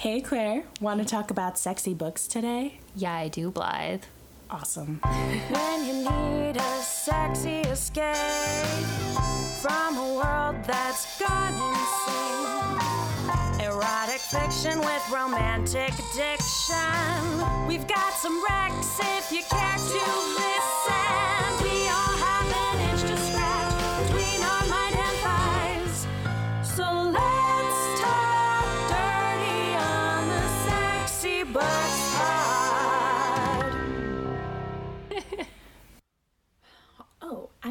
Hey Claire, want to talk about sexy books today? Yeah, I do, Blythe. Awesome. When you need a sexy escape from a world that's gone insane. Erotic fiction with romantic addiction. We've got some Rex if you care to listen.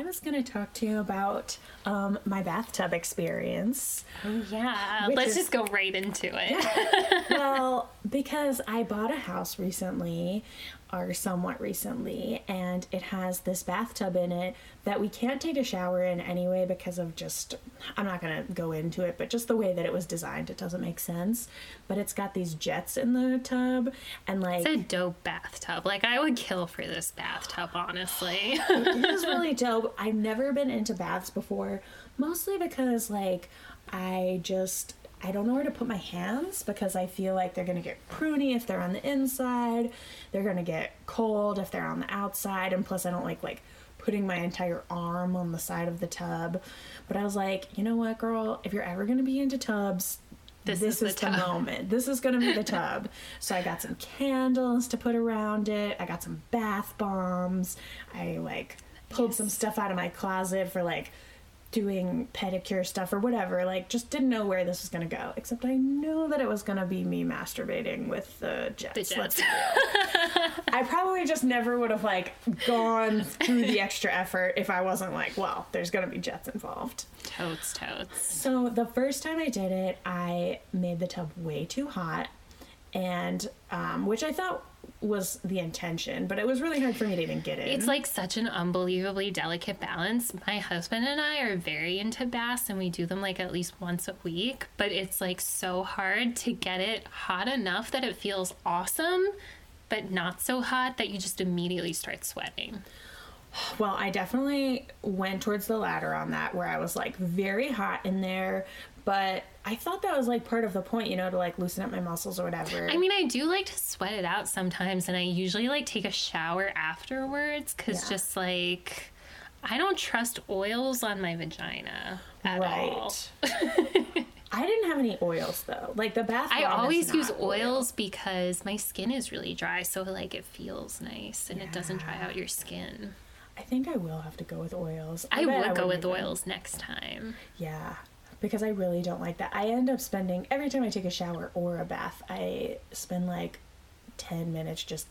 Was going to talk to you about um, my bathtub experience. Oh, yeah. Let's is- just go right into it. well, because I bought a house recently, or somewhat recently, and it has this bathtub in it that we can't take a shower in anyway because of just, I'm not going to go into it, but just the way that it was designed, it doesn't make sense. But it's got these jets in the tub, and like. It's a dope bathtub. Like, I would kill for this bathtub, honestly. it is really dope. I've never been into baths before, mostly because like I just I don't know where to put my hands because I feel like they're gonna get pruny if they're on the inside. They're gonna get cold if they're on the outside, and plus I don't like like putting my entire arm on the side of the tub. But I was like, you know what, girl? If you're ever gonna be into tubs, This this, is is, the the, moment. This is gonna be the tub. So I got some candles to put around it. I got some bath bombs. I like pulled some stuff out of my closet for like doing pedicure stuff or whatever. Like just didn't know where this was gonna go. Except I knew that it was gonna be me masturbating with the jets. The jets. I probably just never would have like gone through the extra effort if I wasn't like, well, there's gonna be jets involved. totes, totes. So the first time I did it, I made the tub way too hot, and um, which I thought was the intention, but it was really hard for me to even get it. It's like such an unbelievably delicate balance. My husband and I are very into baths and we do them like at least once a week, but it's like so hard to get it hot enough that it feels awesome, but not so hot that you just immediately start sweating. well, I definitely went towards the latter on that, where I was like very hot in there, but I thought that was like part of the point, you know, to like loosen up my muscles or whatever. I mean, I do like to sweat it out sometimes, and I usually like take a shower afterwards because Yeah. just like I don't trust oils on my vagina at all. right. I didn't have any oils though. Like the bath. I always use oil. oils because my skin is really dry, so like it feels nice and it doesn't dry out your skin. I think I will have to go with oils. I, bet would go with oils next time. Yeah, because I really don't like that. I end up spending every time I take a shower or a bath, I spend like 10 minutes just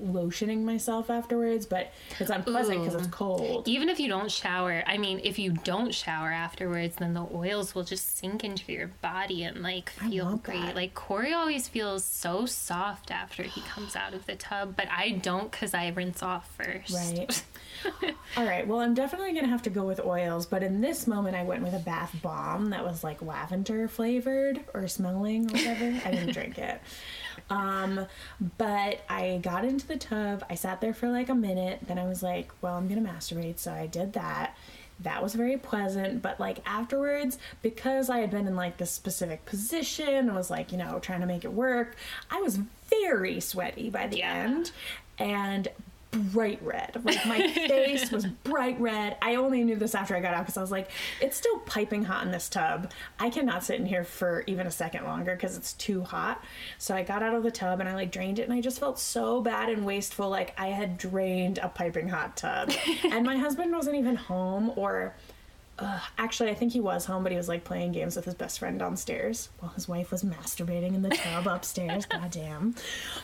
lotioning myself afterwards, but it's unpleasant because it's cold. Even if you don't shower, I mean, if you don't shower afterwards, then the oils will just sink into your body and like feel great. that. Like Corey always feels so soft after he comes out of the tub, but I don't because I rinse off first. Right. All right. Well, I'm definitely going to have to go with oils, but in this moment, I went with a bath bomb that was like lavender flavored or smelling or whatever. I didn't drink it. Um, but I got into the tub. I sat there for like a minute. Then I was like, well, I'm going to masturbate. So I did that. That was very pleasant. But like afterwards, because I had been in like this specific position and was like, you know, trying to make it work, I was very sweaty by the Yeah. end. And bright red. Like my face was bright red. I only knew this after I got out because I was like, it's still piping hot in this tub. I cannot sit in here for even a second longer because it's too hot. So I got out of the tub and I like drained it and I just felt so bad and wasteful. Like I had drained a piping hot tub. and my husband wasn't even home or. Uh, actually, I think he was home, but he was like playing games with his best friend downstairs while his wife was masturbating in the tub upstairs. Goddamn.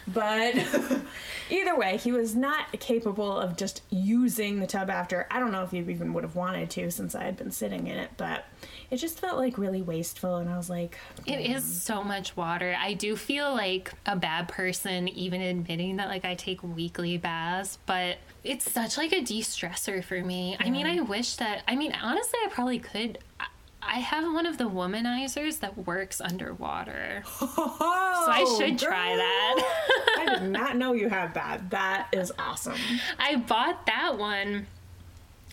But either way, he was not capable of just using the tub after. I don't know if he even would have wanted to since I had been sitting in it, but it just felt like really wasteful. And I was like, It is so much water. I do feel like a bad person even admitting that like I take weekly baths, but it's such like a de-stressor for me. I mean, I wish that I mean, honestly, I probably could I- I have one of the womanizers that works underwater. so So I oh, should try that. I did not know you had that. That is awesome. I bought that one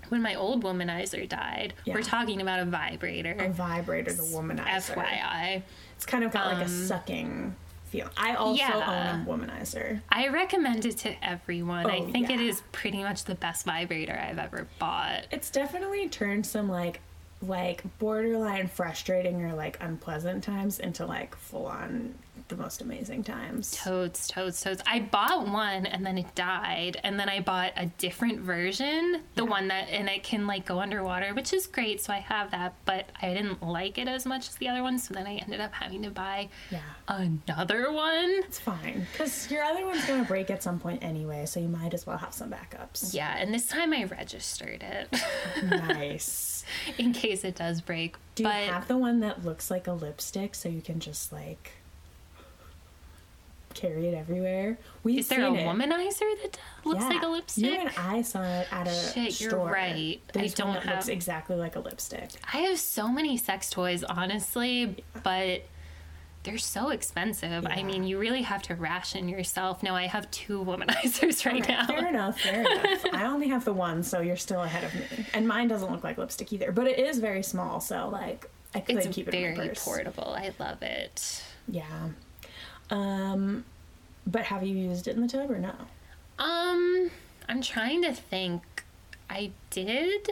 when my old womanizer died. Yeah. We're talking about a vibrator. A vibrator, the womanizer. FYI. It's kind of got like a um, sucking feel. I also yeah. own a womanizer. I recommend it to everyone. I Oh, think it yeah. is pretty much the best vibrator I've ever bought. It's definitely turned some like like borderline frustrating or like unpleasant times into like full on the most amazing times. Toads, toads, toads. I bought one and then it died, and then I bought a different version, the one that and it can like go underwater, which is great. So I have that, but I didn't like it as much as the other one, so then I ended up having to buy Yeah. another one. It's fine because your other one's gonna break at some point anyway, so you might as well have some backups. Yeah, and this time I registered it nice. in case it does break. Do you but have the one that looks like a lipstick so you can just like carry it everywhere? We've is there a it. womanizer that looks Yeah. like a lipstick? You and I saw it at a Shit, you're store. right. I There's one don't that looks exactly like a lipstick. I have so many sex toys, honestly, but they're so expensive. I mean, you really have to ration yourself. No, I have two womanizers right now. Fair enough, fair enough. I only have the one, so you're still ahead of me. And mine doesn't look like lipstick either, but it is very small, so like I could keep it in my very purse. portable. I love it. Yeah. Um, but have you used it in the tub or no? Um, I'm trying to think. I did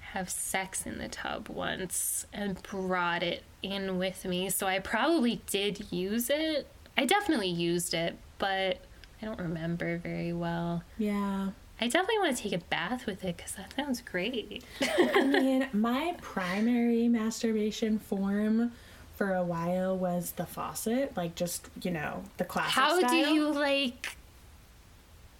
have sex in the tub once and brought it in with me, so I probably did use it. I definitely used it, but I don't remember very well. Yeah. I definitely want to take a bath with it because that sounds great. I mean, my primary masturbation form for a while was the faucet, like just you know the classic How style. do you like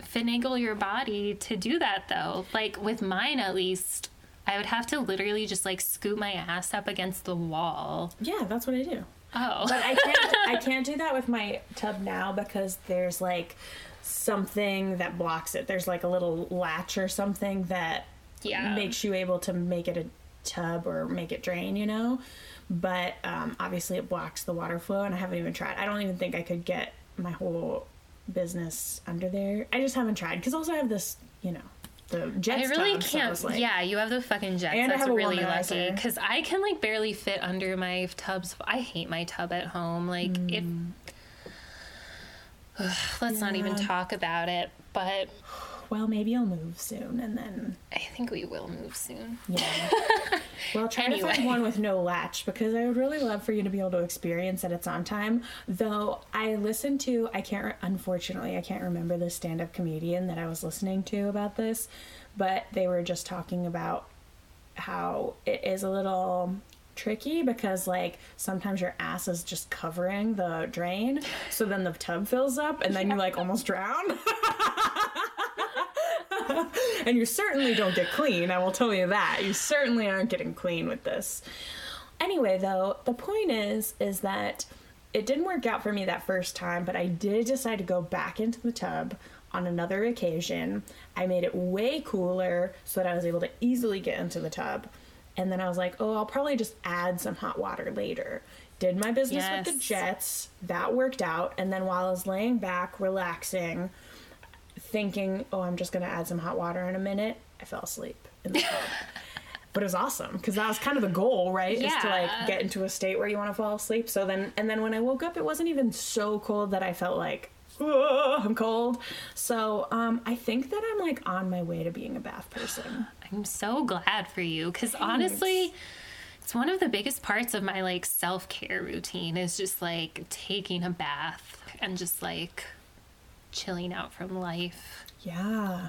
finagle your body to do that though? Like with mine, at least, I would have to literally just like scoot my ass up against the wall. Yeah, that's what I do. Oh, But I can't. I can't do that with my tub now because there's like something that blocks it. There's like a little latch or something that yeah. makes you able to make it a tub or make it drain. You know, but um, obviously it blocks the water flow, and I haven't even tried. I don't even think I could get my whole business under there. I just haven't tried because also I have this. You know, the jet I really can't. it's like- yeah, you have the fucking jets. And I That's have a really lucky because I can like barely fit under my tubs. I hate my tub at home. Like it. Ugh, let's not even Mm. Talk about it. But Well, maybe I'll move soon, and then I think we will move soon. Yeah. Well, try to find one with no latch because I would really love for you to be able to experience that it's on time. Though I listened to, I can't, re- unfortunately, I can't remember the stand up comedian that I was listening to about this, but they were just talking about how it is a little tricky because like sometimes your ass is just covering the drain so then the tub fills up and then you like almost drown and you certainly don't get clean. I will tell you that. You certainly aren't getting clean with this. Anyway, though, the point is is that it didn't work out for me that first time, but I did decide to go back into the tub on another occasion. I made it way cooler so that I was able to easily get into the tub. And then I was like, "Oh, I'll probably just add some hot water later." Did my business with the jets. That worked out. And then while I was laying back relaxing, thinking, oh, I'm just going to add some hot water in a minute, I fell asleep in the tub. but it was awesome because that was kind of the goal, right? Is to like get into a state where you want to fall asleep. So then, and then when I woke up, it wasn't even so cold that I felt like, oh, I'm cold. So um, I think that I'm like on my way to being a bath person. I'm so glad for you because honestly, it's one of the biggest parts of my like self care routine is just like taking a bath and just like chilling out from life. Yeah.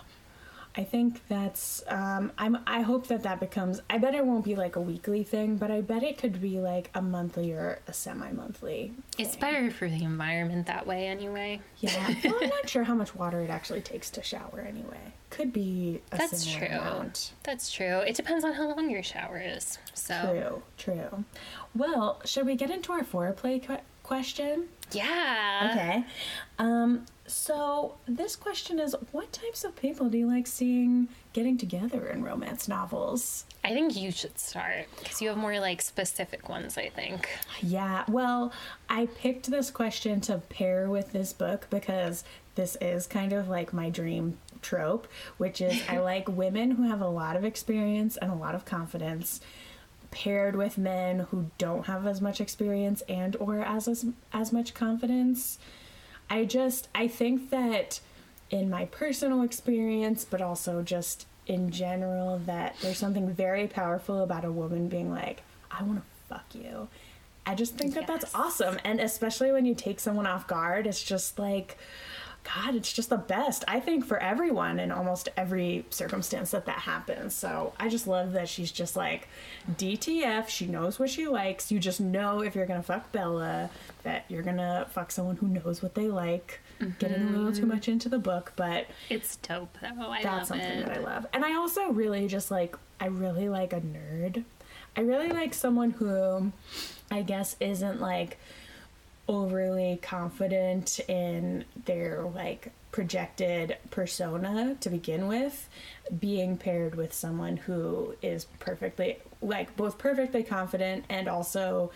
I think that's um I'm I hope that that becomes I bet it won't be like a weekly thing, but I bet it could be like a monthly or a semi-monthly. It's better for the environment that way, anyway. Yeah. well, I'm not sure how much water it actually takes to shower anyway. Could be a That's true. amount. That's true. It depends on how long your shower is. So, True, true. Well, should we get into our foreplay que- question? yeah. Okay. Um, so this question is what types of people do you like seeing getting together in romance novels? I think you should start because you have more like specific ones, I think. Yeah, well, I picked this question to pair with this book because this is kind of like my dream trope, which is I like women who have a lot of experience and a lot of confidence paired with men who don't have as much experience and or as as, as much confidence. I just I think that in my personal experience, but also just in general, that there's something very powerful about a woman being like, I want to fuck you. I just think that that's awesome. And especially when you take someone off guard, it's just like, God, it's just the best. I think for everyone in almost every circumstance that that happens. So I just love that she's just like DTF. She knows what she likes. You just know if you're gonna fuck Bella that you're gonna fuck someone who knows what they like. Getting a little too mm-hmm. much into the book, but It's dope though. I that's something it. that I love. And I also really just like I really like a nerd. I really like someone who I guess isn't like overly confident in their like projected persona to begin with being paired with someone who is perfectly like both perfectly confident and also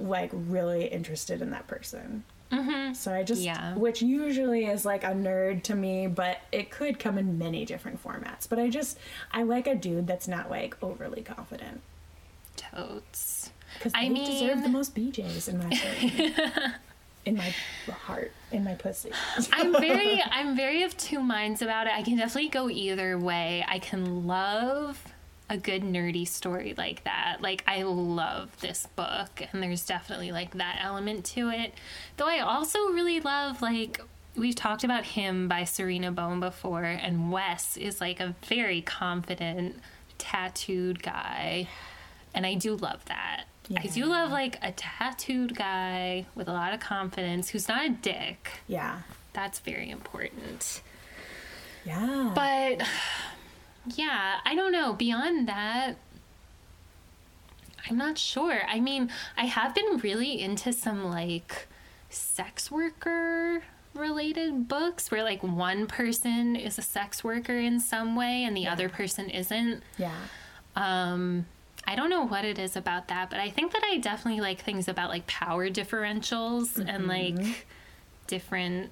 like really interested in that person mm-hmm. so I just, Yeah. which usually is like a nerd to me, but it could come in many different formats. But I just, I like a dude that's not like overly confident Totes. Because I they deserve the most BJ's in my opinion. in my heart, in my pussy. I'm very I'm very of two minds about it. I can definitely go either way. I can love a good nerdy story like that. Like I love this book and there's definitely like that element to it. Though I also really love like we've talked about him by Sarina Bowen before and Wes is like a very confident tattooed guy. And I do love that. Do Yeah. love like a tattooed guy with a lot of confidence who's not a dick. yeah, That's very important. yeah. But yeah, I don't know. Beyond that, I'm not sure. I mean, I have been really into some like sex worker related books where like one person is a sex worker in some way and the other person isn't. yeah, Um I don't know what it is about that, but I think that I definitely like things about like power differentials and like different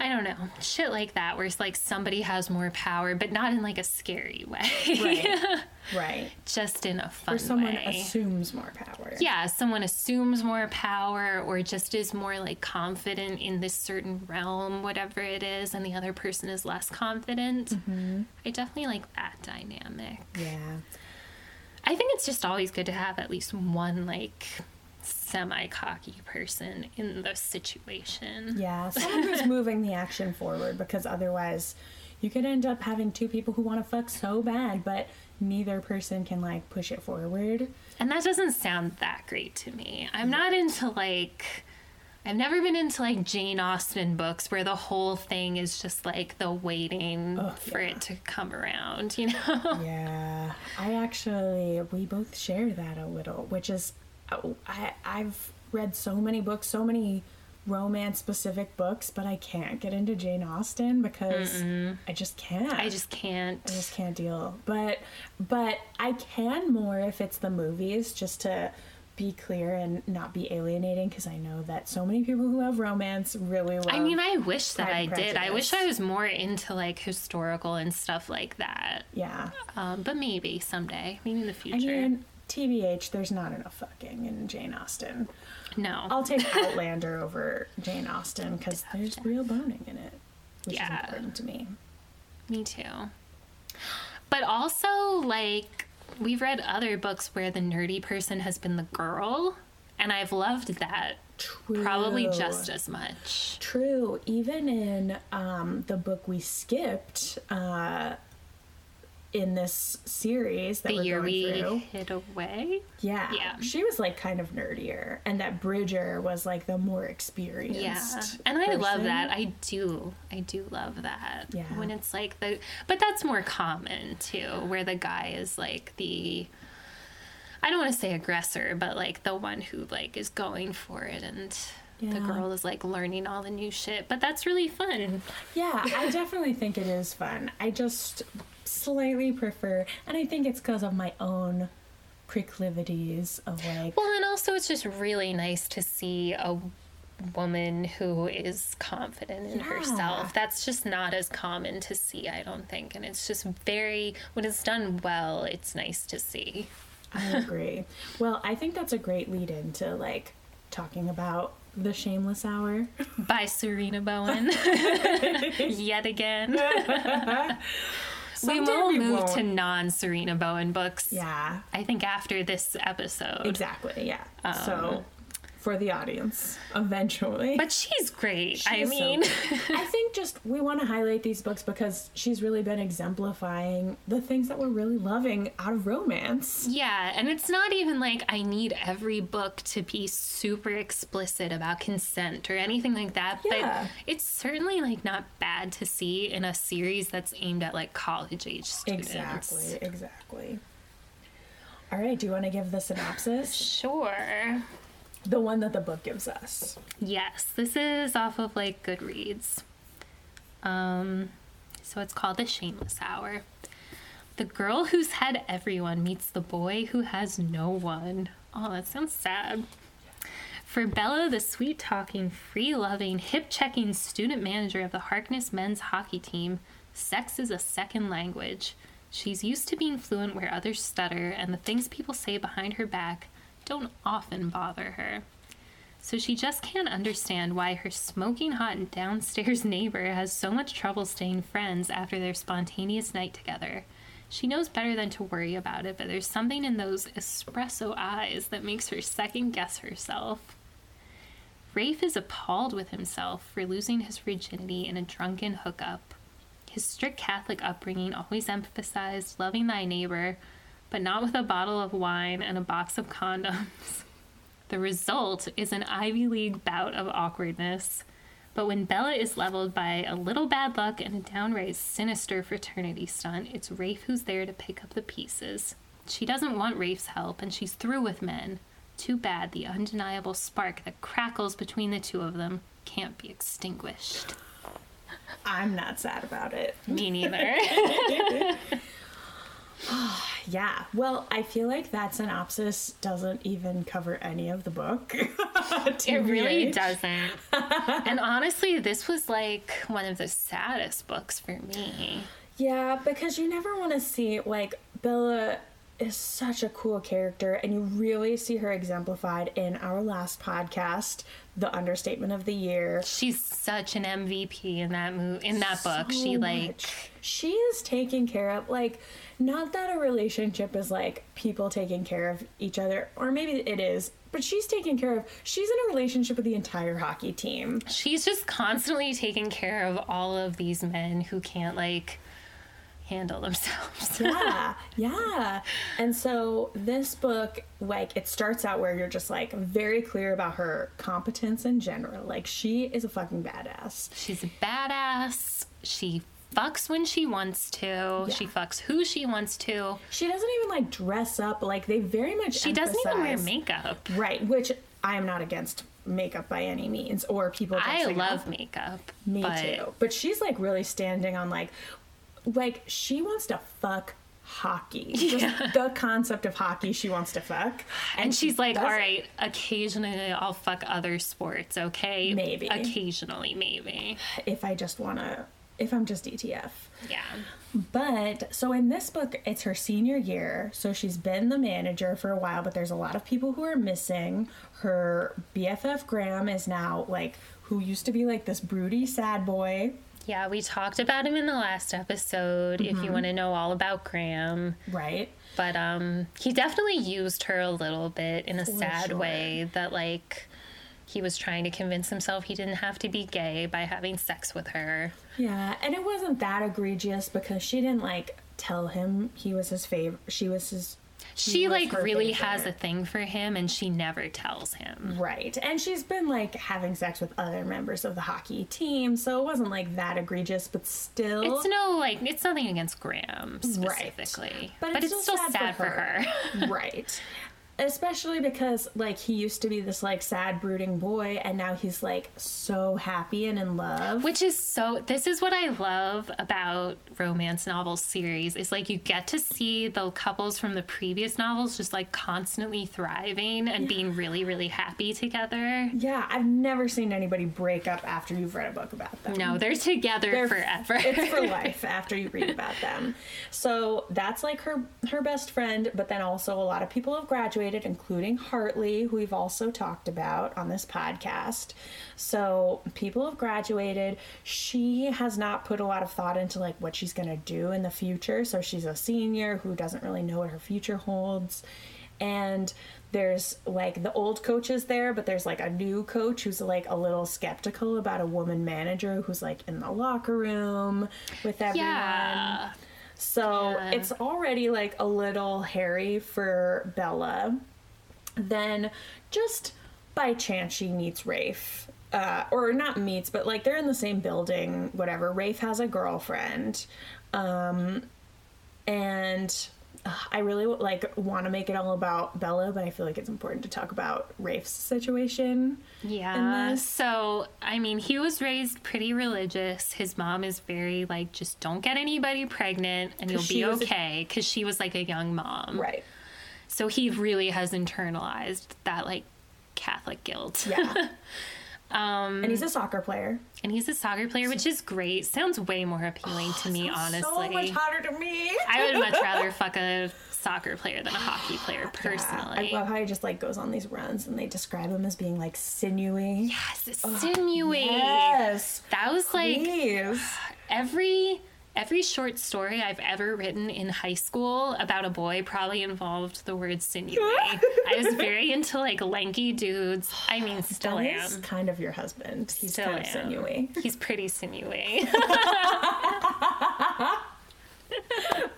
I don't know, shit like that where it's like somebody has more power, but not in like a scary way. right, right. just in a fun Or someone way. assumes more power. yeah, someone assumes more power or just is more like confident in this certain realm, whatever it is, and the other person is less confident. Mm-hmm. I definitely like that dynamic. yeah. I think it's just always good to have at least one like semi cocky person in the situation. Yeah, someone who's moving the action forward because otherwise you could end up having two people who want to fuck so bad, but neither person can like push it forward. And that doesn't sound that great to me. I'm not into like I've never been into like Jane Austen books where the whole thing is just like the waiting for yeah. it to come around, you know? Yeah, I actually we both share that a little, which is oh, I I've read so many books, so many romance specific books, but I can't get into Jane Austen because I just can't. I just can't. I just can't deal. But but I can more if it's the movies, just to be clear and not be alienating, because I know that so many people who love romance really love. I mean, I wish that I and did. I wish I was more into like historical and stuff like that. yeah. Um, but maybe someday, maybe in the future. I mean, TBH, there's not enough fucking in Jane Austen. no. I'll take Outlander over Jane Austen because there's real boning in it, which Yeah. is important to me. Me too. But also, like, we've read other books where the nerdy person has been the girl, and I've loved that probably just as much. True. Even in um, the book we skipped uh, in this series that The we're year going we through, hid away. yeah, Yeah. she was like kind of nerdier, and that Bridger was like the more experienced. Yeah. And I love that. I do. I do love that. Yeah. When it's like the. But that's more common too, where the guy is like the. I don't want to say aggressor, but like the one who like is going for it and. The girl is like learning all the new shit, but that's really fun. Yeah, I definitely think it is fun. I just slightly prefer, and I think it's because of my own proclivities of like. Well, and also it's just really nice to see a woman who is confident in Yeah. herself. That's just not as common to see, I don't think. And it's just very, when it's done well, it's nice to see. I agree. well, I think that's a great lead into like talking about the shameless hour. By Sarina Bowen. Yet again. we will we move to won't. non Sarina Bowen books. Yeah, I think after this episode. exactly. Yeah. so um, for the audience, eventually. But she's great. I so mean, good. I think just we want to highlight these books because she's really been exemplifying the things that we're really loving out of romance. yeah, and it's not even like I need every book to be super explicit about consent or anything like that, Yeah. but it's certainly like not bad to see in a series that's aimed at like college age students. Exactly, exactly. All right, do you want to give the synopsis? Sure. The one that the book gives us. Yes, this is off of like Goodreads. Um, so it's called The Shameless Hour. The girl who's had everyone meets the boy who has no one. Oh, that sounds sad. For Bella, the sweet talking, free loving, hip checking student manager of the Harkness men's hockey team, sex is a second language. She's used to being fluent where others stutter, and the things people say behind her back don't often bother her. So she just can't understand why her smoking hot downstairs neighbor has so much trouble staying friends after their spontaneous night together. She knows better than to worry about it, but there's something in those espresso eyes that makes her second guess herself. Rafe is appalled with himself for losing his virginity in a drunken hookup. His strict Catholic upbringing always emphasized loving thy neighbor, but not with a bottle of wine and a box of condoms. The result is an Ivy League bout of awkwardness. But when Bella is leveled by a little bad luck and a downright sinister fraternity stunt, it's Rafe who's there to pick up the pieces. She doesn't want Rafe's help, and she's through with men. Too bad the undeniable spark that crackles between the two of them can't be extinguished. I'm not sad about it. Me neither. Yeah. Well, I feel like that synopsis doesn't even cover any of the book. It really doesn't. and honestly, this was like one of the saddest books for me. Yeah, because you never want to see like Bella is such a cool character and you really see her exemplified in our last podcast, The Understatement of the Year. She's such an MVP in that movie, in that book. She like much. she is taking care of like not that a relationship is like people taking care of each other or maybe it is but she's taking care of she's in a relationship with the entire hockey team she's just constantly taking care of all of these men who can't like handle themselves. yeah yeah and so this book like it starts out where you're just like very clear about her competence in general like she is a fucking badass She's a badass. She fucks when she wants to. She fucks who she wants to. she doesn't even like dress up like they very much She doesn't even wear makeup. right which i am not against makeup by any means or people I love up. makeup. Me but too. But she's like really standing on like like she wants to fuck hockey. Just the concept of hockey she wants to fuck. And she's like, all right, occasionally I'll fuck other sports, okay? Maybe. Occasionally, maybe. If I just wanna if I'm just ETF. Yeah. But so in this book, it's her senior year. So she's been the manager for a while, but there's a lot of people who are missing. Her BFF Graham is now like, who used to be like this broody sad boy. Yeah, we talked about him in the last episode if Mm-hmm. you want to know all about Graham. Right? But um he definitely used her a little bit in a sad sure. way that like he was trying to convince himself he didn't have to be gay by having sex with her. Yeah, and it wasn't that egregious because she didn't like tell him he was his favorite. She was his. He She like really has a thing for him and she never tells him. Right, and she's been like having sex with other members of the hockey team, so it wasn't like that egregious, but still. It's no like it's nothing against Graham Right. specifically. But But, it's it's, still still sad sad, for for her. right. Especially because like he used to be this like sad brooding boy and now he's like so happy and in love Which is so. This is what I love about romance novel series. Is like you get to see the couples from the previous novels just like constantly thriving and being really, really happy together. yeah i've never seen anybody break up after you've read a book about them No, they're together They're- forever. it's for life after you read about them. So that's like her her best friend, but then also a lot of people have graduated, including Hartley, who we've also talked about on this podcast. So people have graduated. She has not put a lot of thought into like what she's gonna do in the future. So she's a senior who doesn't really know what her future holds. And there's like the old coaches there, but there's like a new coach who's like a little skeptical about a woman manager who's like in the locker room with everyone. yeah. So Yeah. it's already like a little hairy for Bella. Then just by chance she meets Rafe. Uh, or not meets, but like they're in the same building, whatever. Rafe has a girlfriend. Um, and I really like want to make it all about Bella, but I feel like it's important to talk about Rafe's situation. Yeah. this. So, I mean, he was raised pretty religious. His mom is very like, just don't get anybody pregnant and you'll be was a- okay. Because she was like a young mom. Right. So he really has internalized that like Catholic guilt. Yeah. um, and he's a soccer player. and he's a soccer player, which is great. Sounds way more appealing to me, honestly. So much hotter to me. I would much rather fuck a soccer player than a hockey player, Yeah. personally. I love how he just like goes on these runs and they describe him as being like sinewy. yes, sinewy. Yes. That was like Please. every every short story I've ever written in high school about a boy probably involved the word sinewy. I was very into like lanky dudes. I mean, still That am. is kind of your husband. He's Still kind of am. sinewy. He's pretty sinewy.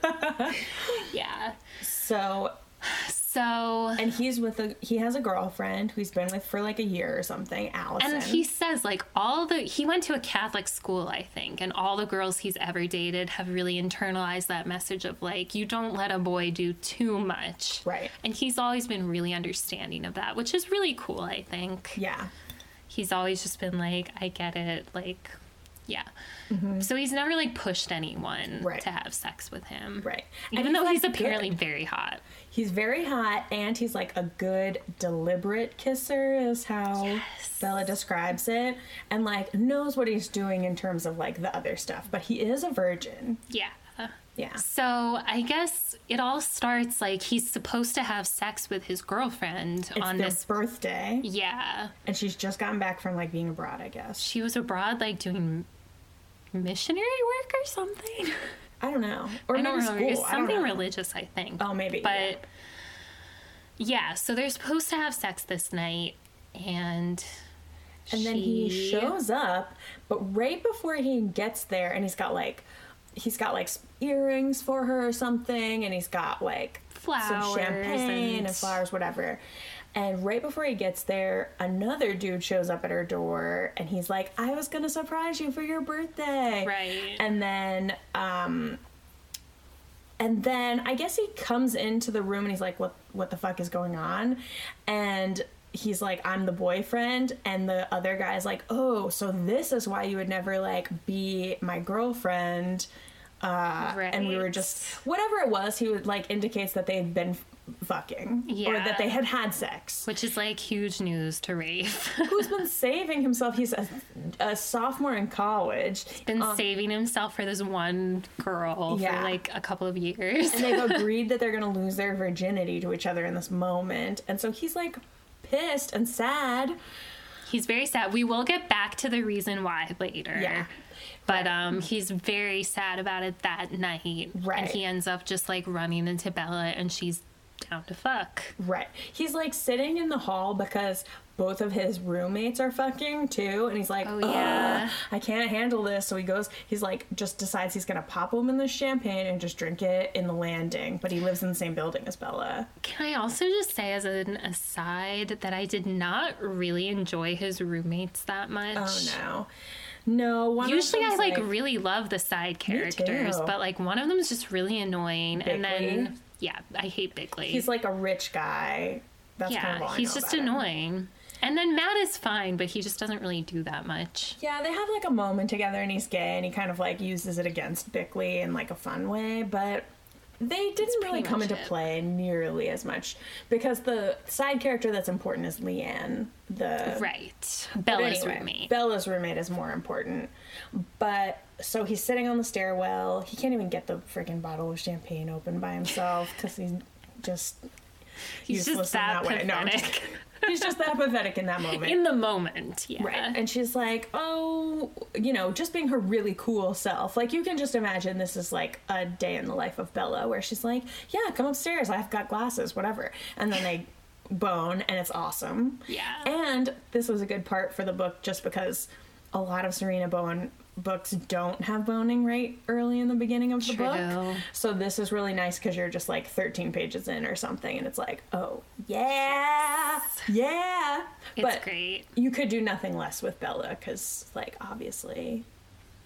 yeah. So, So and he's with a he has a girlfriend who he's been with for like a year or something, Allison. and he says like all the he went to a Catholic school, I think, and all the girls he's ever dated have really internalized that message of like you don't let a boy do too much. Right. And he's always been really understanding of that, which is really cool, I think. yeah. He's always just been like, I get it, like yeah. So he's never like pushed anyone Mm-hmm. Right. to have sex with him. Right. And Even though like, he's apparently good. very hot. He's very hot and he's like a good deliberate kisser is how Bella describes it and like knows what he's doing in terms of like the other stuff, but he is a virgin. Yeah. Yeah. So I guess it all starts like he's supposed to have sex with his girlfriend It's on this. birthday Yeah. and she's just gotten back from like being abroad, I guess. She was abroad like doing missionary work or something. I don't know. Or I don't maybe remember. It's school. I don't something know. religious, I think. Oh, maybe, But yeah. yeah. so they're supposed to have sex this night, and And then he shows up, but right before he gets there, and he's got like, he's got like earrings for her or something, and he's got like some Flowers champagne and... and- flowers, whatever. And right before he gets there, another dude shows up at her door, and he's like, "I was gonna surprise you for your birthday." Right. And then, um, and then I guess he comes into the room and he's like, "What? What the fuck is going on?" And he's like, "I'm the boyfriend," and the other guy's like, "Oh, so this is why you would never like be my girlfriend." Uh, And we were just whatever it was. He would like indicates that they had been fucking or that they had had sex. which is like huge news to Rafe. Who's been saving himself? He's a, a sophomore in college. he's Been saving himself for this one girl Yeah. for like a couple of years. and they've agreed that they're going to lose their virginity to each other in this moment. And so he's like pissed and sad. He's very sad. We will get back to the reason why later. Yeah. But um he's very sad about it that night. Right. And he ends up just like running into Bella and she's down to fuck. Right. He's like sitting in the hall because both of his roommates are fucking too. And he's like, Oh, yeah. I can't handle this. So he goes, he's like, just decides he's going to pop him in the champagne and just drink it in the landing. But he lives in the same building as Bella. Can I also just say as an aside that I did not really enjoy his roommates that much. Oh no. No, one of Usually I them's, like, really love the side characters, but like one of them is just really annoing and then yeah, I hate Bickley. He's like a rich guy. That's yeah, kind of he's just about him. annoying. And then Matt is fine, but he just doesn't really do that much. Yeah, they have like a moment together and he's gay and he kind of like uses it against Bickley in like a fun way, but they didn't really come into it. play nearly as much because the side character that's important is Leanne, the Right. Bella's anyway, roommate. Bella's roommate is more important. But so he's sitting on the stairwell. He can't even get the freaking bottle of champagne open by himself because he's just He's useless just in that that way. No, I'm just he's just that pathetic in that moment. In the moment, yeah. Right. And she's like, oh, you know, just being her really cool self. Like, you can just imagine this is like a day in the life of Bella where she's like, yeah, come upstairs. I've got glasses, whatever. And then they bone and it's awesome. Yeah. And this was a good part for the book just because a lot of Sarina Bowen books don't have boning right early in the beginning of the True. book. So this is really nice because you're just like 13 pages in or something and it's like, oh, yeah, yeah. It's but great. you could do nothing less with Bella because, like, obviously,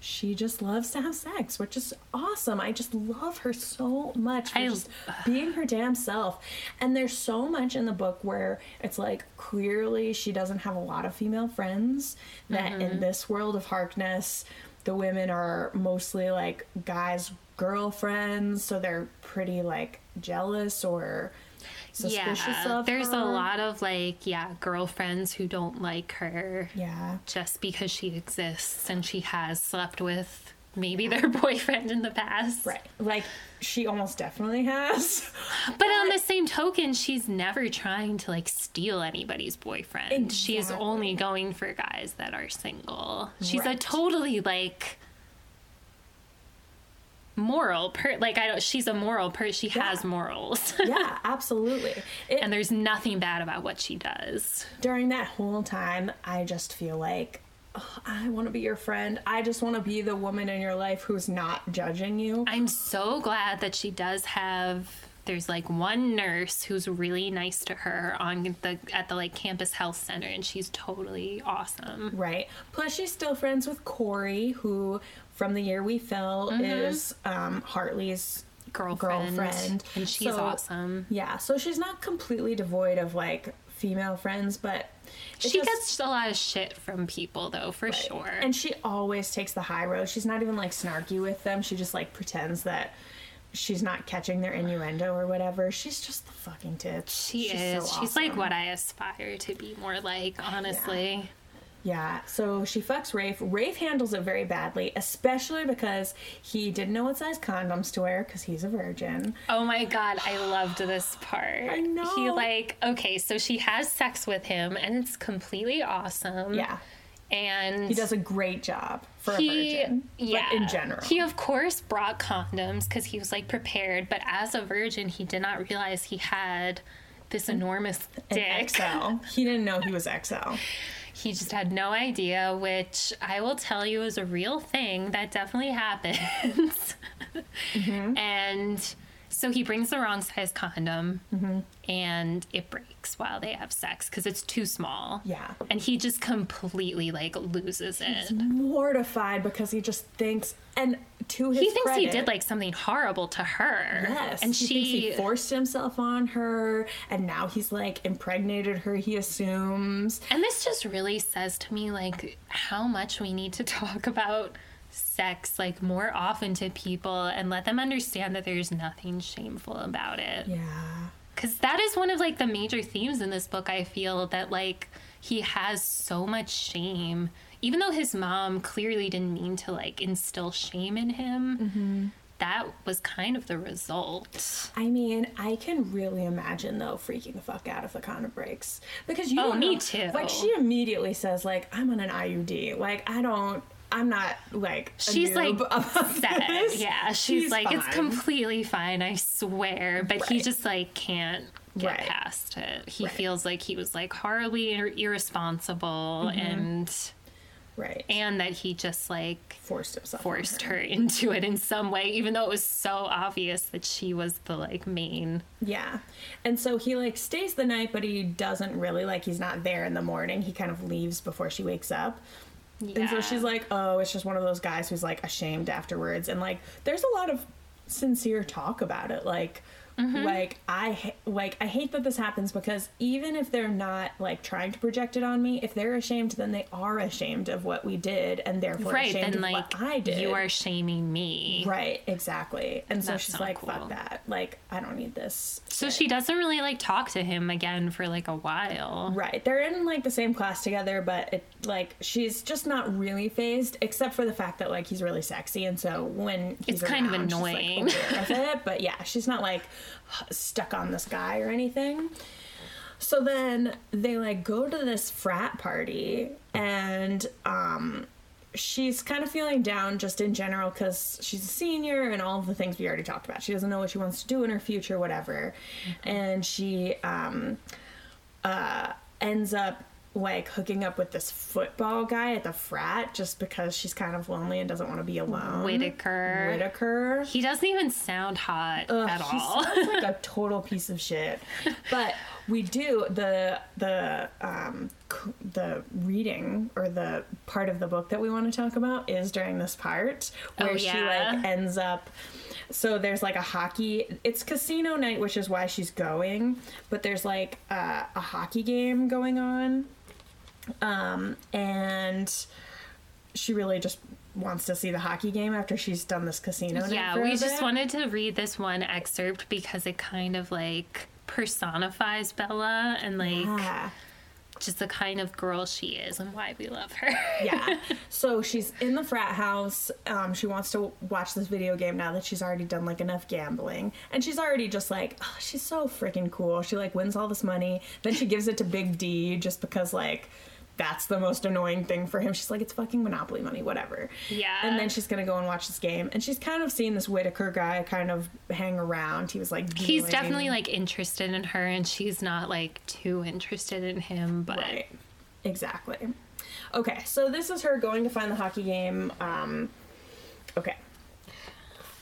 she just loves to have sex, which is awesome. I just love her so much for I- just being her damn self. And there's so much in the book where it's like clearly she doesn't have a lot of female friends. That Mm-hmm. in this world of Harkness, the women are mostly like guys' girlfriends, so they're pretty like jealous or suspicious Yeah. of There's a lot of like, yeah, girlfriends who don't like her Yeah. just because she exists and she has slept with maybe their boyfriend in the past. Right. Like she almost definitely has. But on the same token, she's never trying to like steal anybody's boyfriend. She's Exactly. only going for guys that are single. She's a totally like moral per like I don't she's a moral person. She has morals. yeah, absolutely. It, and there's nothing bad about what she does. during that whole time, I just feel like "Ugh, I want to be your friend. I just want to be the woman in your life who's not judging you. I'm so glad that she does have there's like one nurse who's really nice to her on the at the like campus health center and she's totally awesome. Right. Plus, she's still friends with Corey, who from the year we fell is um, Hartley's Girlfriend. girlfriend. And she's So, awesome. Yeah, so she's not completely devoid of like female friends, but She just- gets a lot of shit from people though, for sure. And she always takes the high road. She's not even like snarky with them. She just like pretends that she's not catching their innuendo or whatever. She's just the fucking tits. she She's is. so She's like what I aspire to be more like, honestly. Yeah, so she fucks Rafe. Rafe handles it very badly, especially because he didn't know what size condoms to wear because he's a virgin. Oh my god, I loved this part. I know. He like okay, so she has sex with him and it's completely awesome. Yeah, And he does a great job for he a virgin. yeah but in general. he of course brought condoms because he was like prepared but as a virgin he did not realize he had this enormous An dick XL. He didn't know he was XL. He just had no idea which i will tell you is a real thing that definitely happens Mm-hmm. and so he brings the wrong size condom Mm-hmm. and it breaks while they have sex because it's too small Yeah. and he just completely like loses it Mortified because he just thinks, and to his he thinks he did like something horrible to her. Yes, and he she thinks he forced himself on her, and now he's like impregnated her. He assumes. and this just really says to me like how much we need to talk about sex like more often to people and let them understand that there's nothing shameful about it. Yeah, Cuz that is one of like the major themes in this book I feel that like he has so much shame even though his mom clearly didn't mean to like instill shame in him. Mm-hmm. That was kind of the result. I mean, I can really imagine though freaking the fuck out if the condom breaks because you Oh, don't me know- too. Like she immediately says, like I'm on an IUD. Like I don't. I'm not like She's like noob about said, this. yeah. She's, like, it's completely fine, I swear. But he just like can't get Right. past it. He Right. feels like he was like horribly ir- irresponsible Mm-hmm. and right. and that he just like forced himself. forced her into it in some way, even though it was so obvious that she was the like main. Yeah. And so he like stays the night, but he doesn't really like he's not there in the morning. He kind of leaves before she wakes up. And so she's like, oh, it's just one of those guys who's like ashamed afterwards. And like, there's a lot of sincere talk about it. Like, Mm-hmm. Like I like I hate that this happens because even if they're not like trying to project it on me, if they're ashamed, then they are ashamed of what we did, and therefore right. ashamed Then of like what I did. you are shaming me. right, exactly. And so That's she's like, cool. "Fuck that! Like I don't need this." So she doesn't really like talk to him again for like a while. Right. They're in like the same class together, but it like she's just not really phased, except for the fact that like he's really sexy, and so when he's It's kind of around, like, annoying. aware of it. But yeah, she's not like stuck on this guy or anything. So then they like go to this frat party, and um, she's kind of feeling down just in general because she's a senior and all the things we already talked about. She doesn't know what she wants to do in her future, whatever, and she um, uh, ends up like hooking up with this football guy at the frat just because she's kind of lonely and doesn't want to be alone. Whitaker. Whitaker. He doesn't even sound hot at He all. sounds like a total piece of shit. But we do the the um the reading or the part of the book that we want to talk about is during this part where Oh, she like ends up so there's like a hockey it's casino night which is why she's going but there's like uh, a hockey game going on um and she really just wants to see the hockey game after she's done this casino Yeah, we just wanted to read this one excerpt because it kind of like personifies Bella and like Yeah. just the kind of girl she is and why we love her. yeah. So she's in the frat house. Um, she wants to watch this video game now that she's already done like enough gambling, and she's already just like, oh, she's so freaking cool. She like wins all this money, then she gives it to Big D just because like. That's the most annoying thing for him. She's like, it's fucking Monopoly money, whatever. Yeah. And then she's gonna go and watch this game, and she's kind of seen this Whitaker guy kind of hang around. He was like, He's definitely like interested in her and she's not like too interested in him, but Right. Exactly. Okay, so this is her going to find the hockey game. Um, okay.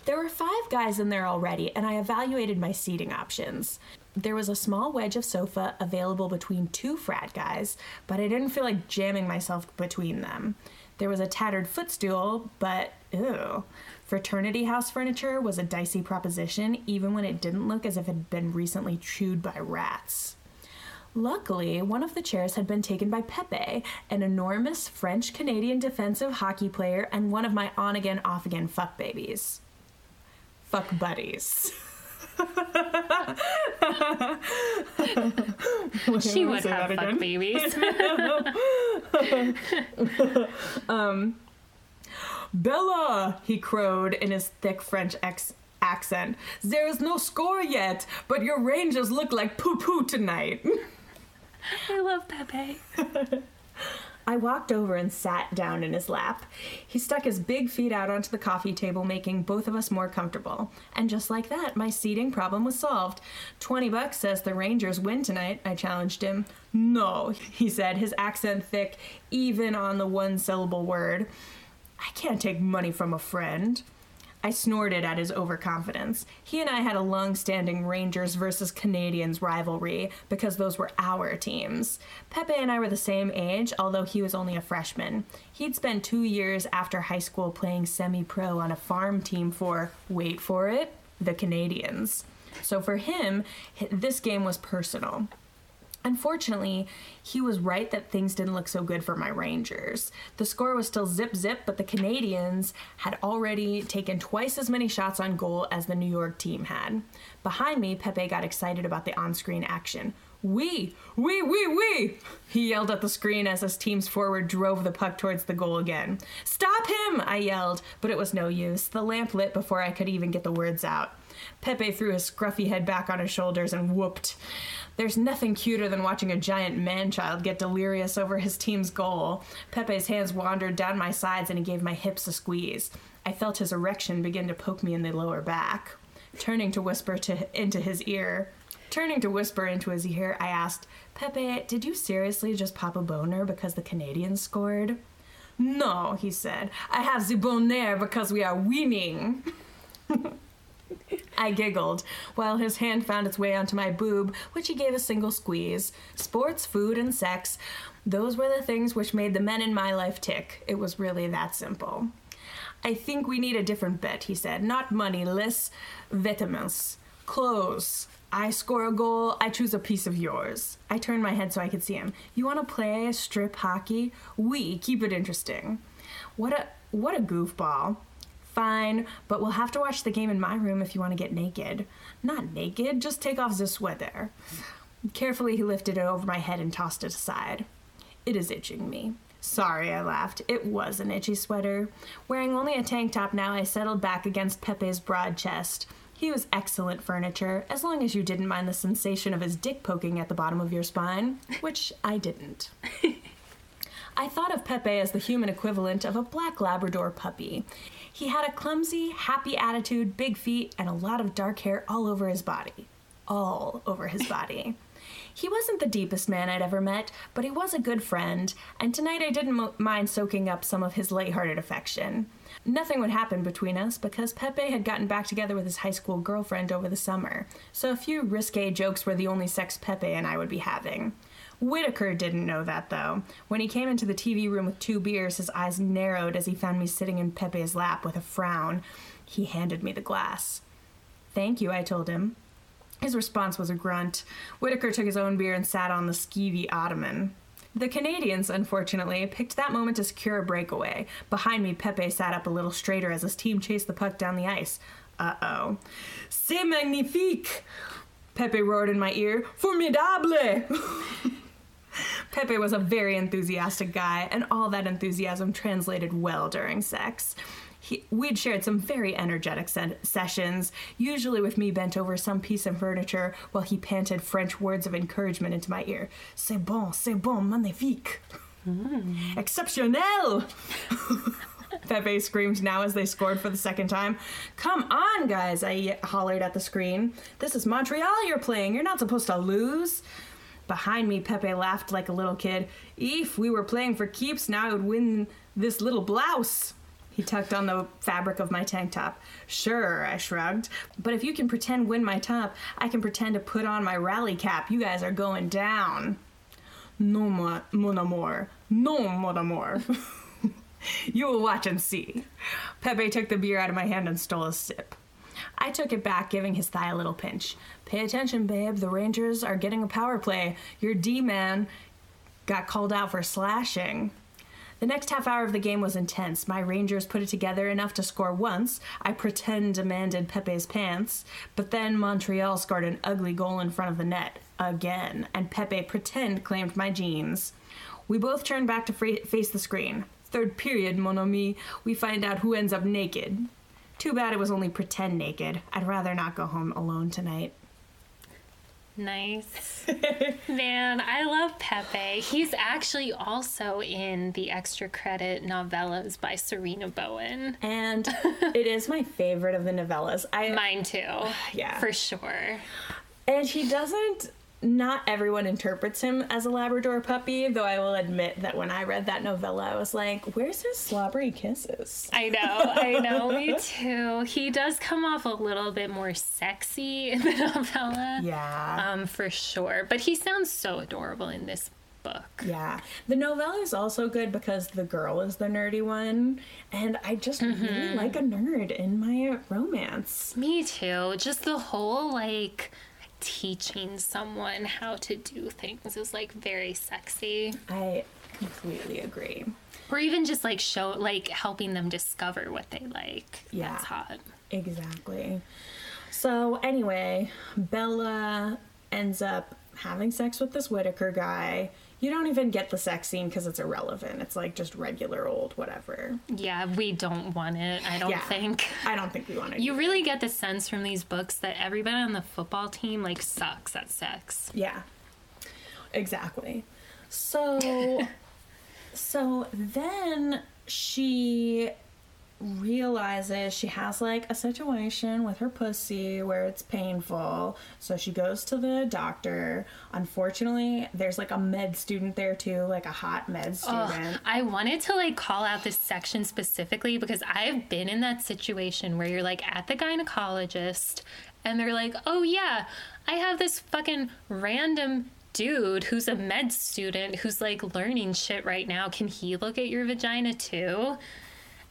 There were five guys in there already, and I evaluated my seating options. There was a small wedge of sofa available between two frat guys, but I didn't feel like jamming myself between them. There was a tattered footstool, but ew. Fraternity house furniture was a dicey proposition, even when it didn't look as if it had been recently chewed by rats. Luckily, one of the chairs had been taken by Pepe, an enormous French Canadian defensive hockey player and one of my on again, off again fuck babies. Fuck buddies. she would have fuck babies. Um, Bella, he crowed in his thick French ex- accent. There is no score yet, but your Rangers look like poo poo tonight. I love Pepe. I walked over and sat down in his lap. He stuck his big feet out onto the coffee table, making both of us more comfortable. And just like that, my seating problem was solved. Twenty bucks says the Rangers win tonight, I challenged him. No, he said, his accent thick, even on the one syllable word. I can't take money from a friend. I snorted at his overconfidence. He and I had a long standing Rangers versus Canadiens rivalry because those were our teams. Pepe and I were the same age, although he was only a freshman. He'd spent two years after high school playing semi pro on a farm team for, wait for it, the Canadiens. So for him, this game was personal. Unfortunately, he was right that things didn't look so good for my Rangers. The score was still zip zip, but the Canadiens had already taken twice as many shots on goal as the New York team had. Behind me, Pepe got excited about the on screen action. We, we, we, we! He yelled at the screen as his team's forward drove the puck towards the goal again. Stop him! I yelled, but it was no use. The lamp lit before I could even get the words out. Pepe threw his scruffy head back on his shoulders and whooped. There's nothing cuter than watching a giant man child get delirious over his team's goal. Pepe's hands wandered down my sides and he gave my hips a squeeze. I felt his erection begin to poke me in the lower back. Turning to whisper to into his ear, turning to whisper into his ear, I asked, "Pepe, did you seriously just pop a boner because the Canadiens scored?" No, he said. I have the boner because we are winning. I giggled, while his hand found its way onto my boob, which he gave a single squeeze. Sports, food, and sex, those were the things which made the men in my life tick. It was really that simple. I think we need a different bet, he said. Not money, less vitamins. Close. I score a goal, I choose a piece of yours. I turned my head so I could see him. You want to play strip hockey? We keep it interesting. What a what a goofball. Fine, but we'll have to watch the game in my room if you want to get naked. Not naked, just take off the sweater. Carefully, he lifted it over my head and tossed it aside. It is itching me. Sorry, I laughed. It was an itchy sweater. Wearing only a tank top now, I settled back against Pepe's broad chest. He was excellent furniture, as long as you didn't mind the sensation of his dick poking at the bottom of your spine, which I didn't. I thought of Pepe as the human equivalent of a black Labrador puppy. He had a clumsy, happy attitude, big feet, and a lot of dark hair all over his body. All over his body. He wasn't the deepest man I'd ever met, but he was a good friend, and tonight I didn't mo- mind soaking up some of his lighthearted affection. Nothing would happen between us because Pepe had gotten back together with his high school girlfriend over the summer, so a few risque jokes were the only sex Pepe and I would be having. Whitaker didn't know that, though. When he came into the TV room with two beers, his eyes narrowed as he found me sitting in Pepe's lap with a frown. He handed me the glass. Thank you, I told him. His response was a grunt. Whitaker took his own beer and sat on the skeevy ottoman. The Canadiens, unfortunately, picked that moment to secure a breakaway. Behind me, Pepe sat up a little straighter as his team chased the puck down the ice. Uh oh. C'est magnifique! Pepe roared in my ear. Formidable! Pepe was a very enthusiastic guy, and all that enthusiasm translated well during sex. He, we'd shared some very energetic se- sessions, usually with me bent over some piece of furniture while he panted French words of encouragement into my ear. C'est bon, c'est bon, magnifique. Mm. Exceptionnel! Pepe screamed now as they scored for the second time. Come on, guys, I hollered at the screen. This is Montreal you're playing. You're not supposed to lose. Behind me, Pepe laughed like a little kid. If we were playing for keeps, now I would win this little blouse. He tucked on the fabric of my tank top. Sure, I shrugged. But if you can pretend win my top, I can pretend to put on my rally cap. You guys are going down. No, mon, mon amour. No, mon amour. you will watch and see. Pepe took the beer out of my hand and stole a sip. I took it back, giving his thigh a little pinch. Pay attention, babe. The Rangers are getting a power play. Your D man got called out for slashing. The next half hour of the game was intense. My Rangers put it together enough to score once. I pretend demanded Pepe's pants, but then Montreal scored an ugly goal in front of the net again, and Pepe pretend claimed my jeans. We both turned back to face the screen. Third period, mon ami, we find out who ends up naked. Too bad it was only pretend naked. I'd rather not go home alone tonight. Nice. Man, I love Pepe. He's actually also in the extra credit novellas by Sarina Bowen. And it is my favorite of the novellas. I Mine too. Yeah. For sure. And he doesn't. Not everyone interprets him as a Labrador puppy, though I will admit that when I read that novella, I was like, where's his slobbery kisses? I know, I know, me too. He does come off a little bit more sexy in the novella. Yeah. Um, for sure. But he sounds so adorable in this book. Yeah. The novella is also good because the girl is the nerdy one, and I just really like a nerd in my romance. Me too. Just the whole like teaching someone how to do things is like very sexy. I completely agree. Or even just like show like helping them discover what they like. Yeah. That's hot. Exactly. So, anyway, Bella ends up having sex with this Whitaker guy. You don't even get the sex scene because it's irrelevant. It's like just regular old whatever. Yeah, we don't want it, I don't Yeah. think. I don't think we want it. You really get the sense from these books that everybody on the football team like sucks at sex. Yeah. Exactly. So so then she realizes she has like a situation with her pussy where it's painful. So she goes to the doctor. Unfortunately, there's like a med student there too, like a hot med student. I wanted to like call out this section specifically because I've been in that situation where you're like at the gynecologist and they're like, "Oh yeah, I have this fucking random dude who's a med student who's like learning shit right now. Can he look at your vagina too?"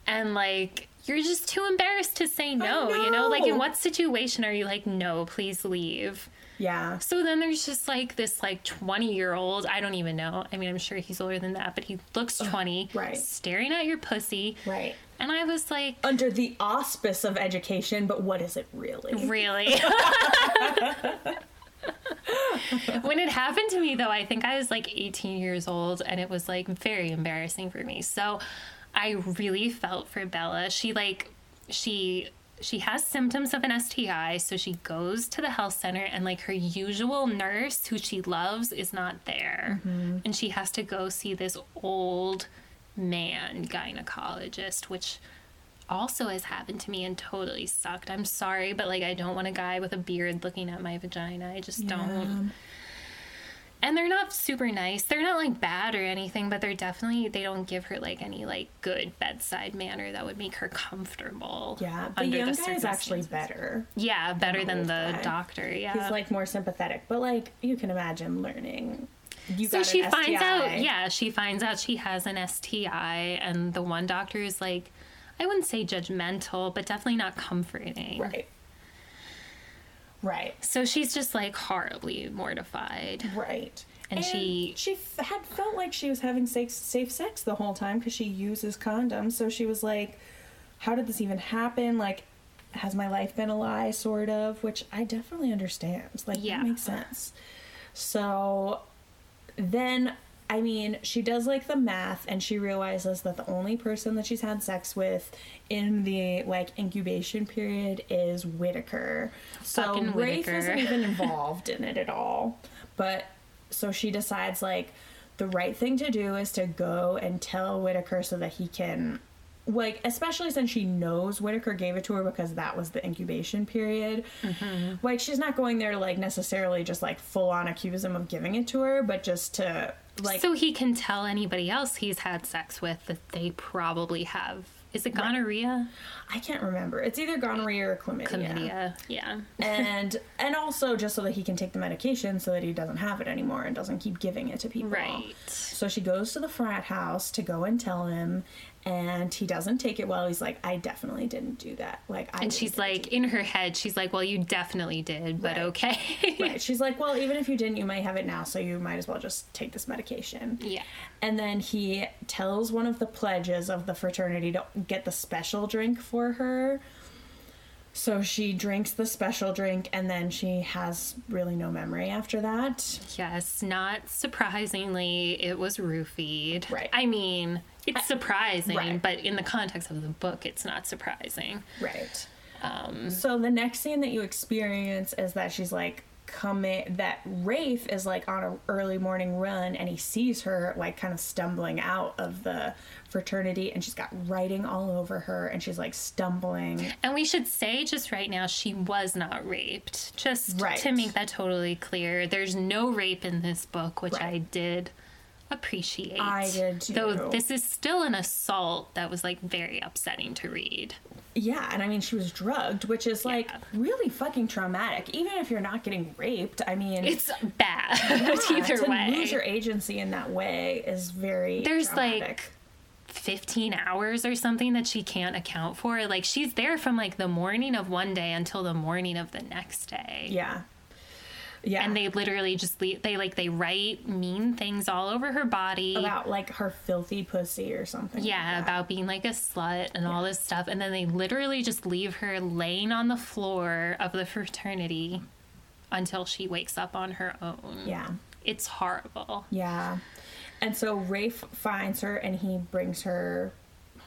And like you're just too embarrassed to say no, you know? Like in what situation are you like, no, please leave? Yeah. So then there's just like this like 20 year old, I don't even know. I mean, I'm sure he's older than that, but he looks 20, right. staring at your pussy. Right. And I was like, Under the auspice of education, but what is it really? really? when it happened to me though, I think I was like 18 years old and it was like very embarrassing for me. So I really felt for Bella. She like she she has symptoms of an STI, so she goes to the health center and like her usual nurse who she loves is not there. Mm-hmm. And she has to go see this old man gynecologist, which also has happened to me and totally sucked. I'm sorry, but like I don't want a guy with a beard looking at my vagina. I just don't. And they're not super nice. They're not like bad or anything, but they're definitely they don't give her like any like good bedside manner that would make her comfortable. Yeah, the under young guy is actually better. Yeah, better the than the guy. doctor. Yeah. He's like more sympathetic, but like you can imagine learning. You so she finds out, yeah, she finds out she has an STI, and the one doctor is like, I wouldn't say judgmental, but definitely not comforting. Right. Right. So she's just like horribly mortified. Right. And she- she f- had felt like she was having safe safe sex the whole time because she uses condoms. So she was like, "How did this even happen? Like, has my life been a lie?" Sort of, which I definitely understand. Like, Yeah. that makes sense. So then, I mean, she does like the math, and she realizes that the only person that she's had sex with in the like incubation period is Whitaker. So Fucking Rafe isn't even involved in it at all. But so she decides like the right thing to do is to go and tell Whitaker so that he can like especially since she knows Whitaker gave it to her because that was the incubation period. Mm-hmm. Like she's not going there to like necessarily just like full on accuse him of giving it to her, but just to like so he can tell anybody else he's had sex with that they probably have. Is it gonorrhea? I can't remember. It's either gonorrhea or chlamydia. Chlamydia. Yeah. and and also just so that he can take the medication so that he doesn't have it anymore and doesn't keep giving it to people. Right. So she goes to the frat house to go and tell him, and he doesn't take it well. He's like, "I definitely didn't do that." Like, I And she's like, in her head, she's like, well, you definitely did, but Right. okay. you." right. She's like, "Well, even if you didn't, you might have it now, so you might as well just take this medication." yeah. And then he tells one of the pledges of the fraternity to get the special drink for her. So she drinks the special drink, and then she has really no memory after that. Yes, not surprisingly, it was roofied. Right. I mean, it's surprising, right. but in the context of the book, it's not surprising. Right. Um, So the next scene that you experience is that she's like coming that Rafe is like on an early morning run and he sees her like kind of stumbling out of the fraternity and she's got writing all over her and she's like stumbling. and we should say just right now, she was not raped. Just Right. to make that totally clear, there's no rape in this book, which I did appreciate. I did too. Though this is still an assault that was like very upsetting to read. Yeah, and I mean she was drugged, which is like Yeah. really fucking traumatic. Even if you're not getting raped, I mean It's bad yeah, either to way. lose your agency in that way is very There's, like, traumatic. 15 hours or something that she can't account for. Like she's there from like the morning of one day until the morning of the next day. yeah. Yeah. And they literally just leave, they like they write mean things all over her body. about like her filthy pussy or something. yeah, that. about being like a slut and all this stuff. And then they literally just leave her laying on the floor of the fraternity until she wakes up on her own. Yeah. It's horrible. Yeah. And so Rafe finds her and he brings her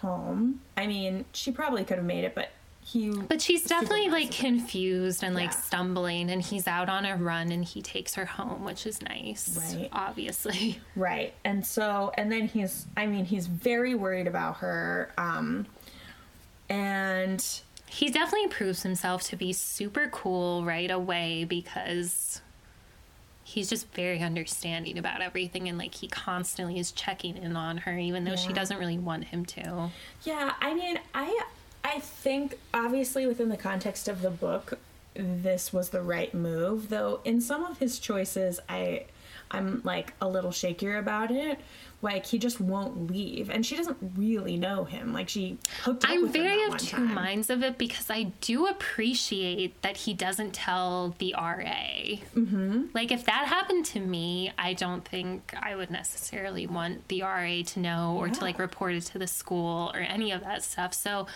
home. I mean, she probably could have made it, but he. But she's definitely like confused and like Yeah. stumbling, and he's out on a run and he takes her home, which is nice. Right. Obviously. Right. And so, and then he's, I mean, he's very worried about her. Um, and He definitely proves himself to be super cool right away because he's just very understanding about everything and like he constantly is checking in on her even though she doesn't really want him to. yeah, I mean, I, I think obviously within the context of the book, this was the right move. Though in some of his choices, I, I'm like a little shakier about it. Like he just won't leave, and she doesn't really know him. Like she hooked up I'm with him very of two time. minds of it because I do appreciate that he doesn't tell the RA. Mm-hmm. Like, if that happened to me, I don't think I would necessarily want the RA to know or to like report it to the school or any of that stuff. So.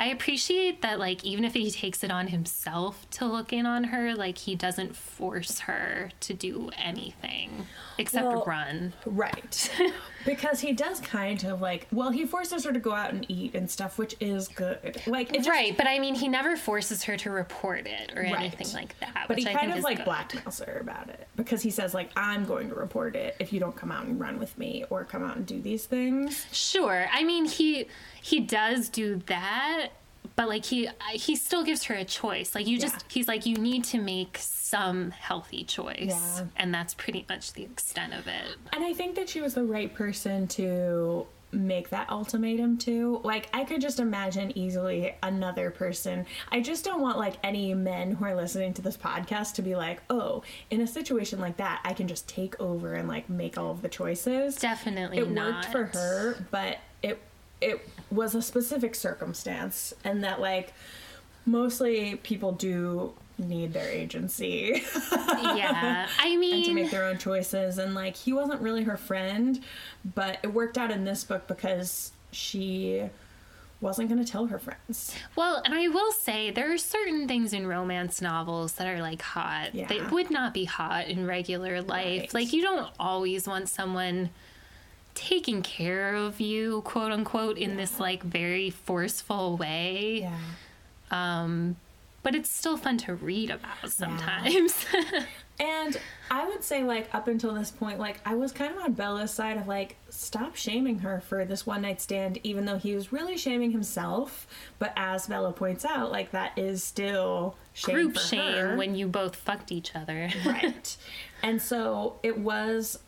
I appreciate that, like, even if he takes it on himself to look in on her, like, he doesn't force her to do anything except Well, run. Right. because he does kind of like, well, he forces her to go out and eat and stuff, which is good. Like, it just, right, but I mean, he never forces her to report it or Right. anything like that. But which he I kind think of like good. blackmails her about it because he says like, I'm going to report it if you don't come out and run with me or come out and do these things. Sure. I mean, he he does do that, but like he he still gives her a choice. Like you just Yeah. he's like you need to make some healthy choice, Yeah. and that's pretty much the extent of it. And I think that she was the right person to make that ultimatum to. Like, I could just imagine easily another person. I just don't want, like, any men who are listening to this podcast to be like, oh, in a situation like that, I can just take over and, like, make all of the choices. Definitely it not. worked for her, but it it was a specific circumstance, and that, like, mostly people do need their agency. Yeah, I and to make their own choices. And like, he wasn't really her friend, but it worked out in this book because she wasn't going to tell her friends. well, and I will say there are certain things in romance novels that are like hot. Yeah. They would not be hot in regular life. Right. Like you don't always want someone taking care of you, quote unquote, in this like very forceful way. Yeah. Um, but it's still fun to read about sometimes. And I would say, like, up until this point, like, I was kind of on Bella's side of, like, stop shaming her for this one night stand, even though he was really shaming himself. But as Bella points out, like, that is still shame Group shame her. when you both fucked each other. right. And so it was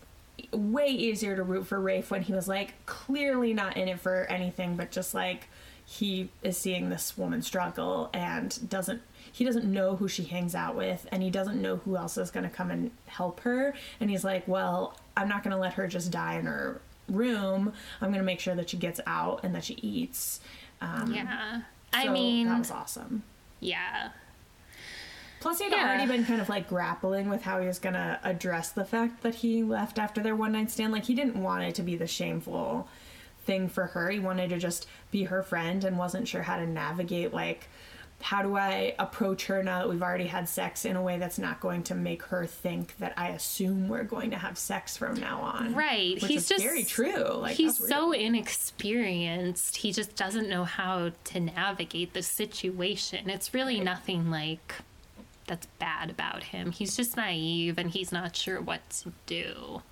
way easier to root for Rafe when he was like clearly not in it for anything, but just like he is seeing this woman struggle and doesn't he doesn't know who she hangs out with and he doesn't know who else is going to come and help her and he's like well i'm not going to let her just die in her room i'm going to make sure that she gets out and that she eats um, yeah. I mean, that was awesome yeah. Plus, he had Yeah. already been kind of like grappling with how he was going to address the fact that he left after their one night stand. Like, he didn't want it to be the shameful thing for her. He wanted to just be her friend and wasn't sure how to navigate, like, how do I approach her now that we've already had sex in a way that's not going to make her think that I assume we're going to have sex from now on? Right. Which he's is just very true. Like, he's so inexperienced. He just doesn't know how to navigate the situation. It's really nothing like that's bad about him. He's just naive and he's not sure what to do.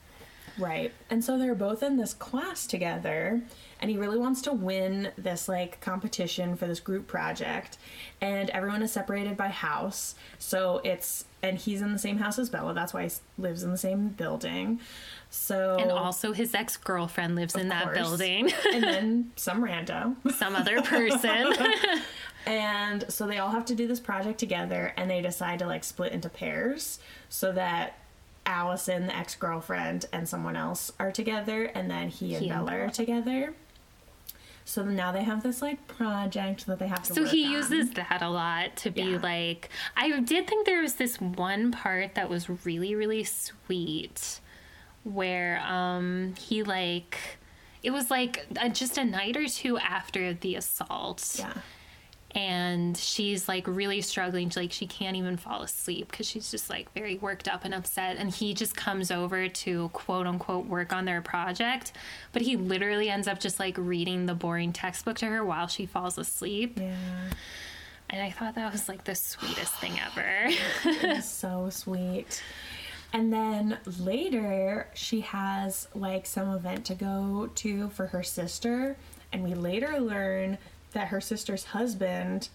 Right. And so they're both in this class together, and he really wants to win this like competition for this group project. And everyone is separated by house. So it's, and he's in the same house as Bella. That's why he lives in the same building. So, And also his ex-girlfriend lives in that building. and then some rando. Some other person. And so they all have to do this project together, and they decide to like split into pairs so that Allison, the ex girlfriend, and someone else are together, and then he and He Bella are together. So now they have this like project that they have to. So he on. uses that a lot to be Yeah. like. I did think there was this one part that was really, really sweet, where um he like, it was like uh just a night or two after the assault, Yeah. And she's like really struggling. Like she can't even fall asleep because she's just like very worked up and upset. And he just comes over to quote unquote work on their project, but he literally ends up just like reading the boring textbook to her while she falls asleep. Yeah. And I thought that was like the sweetest thing ever. So sweet. And then later, she has like some event to go to for her sister. And we later learn that her sister's husband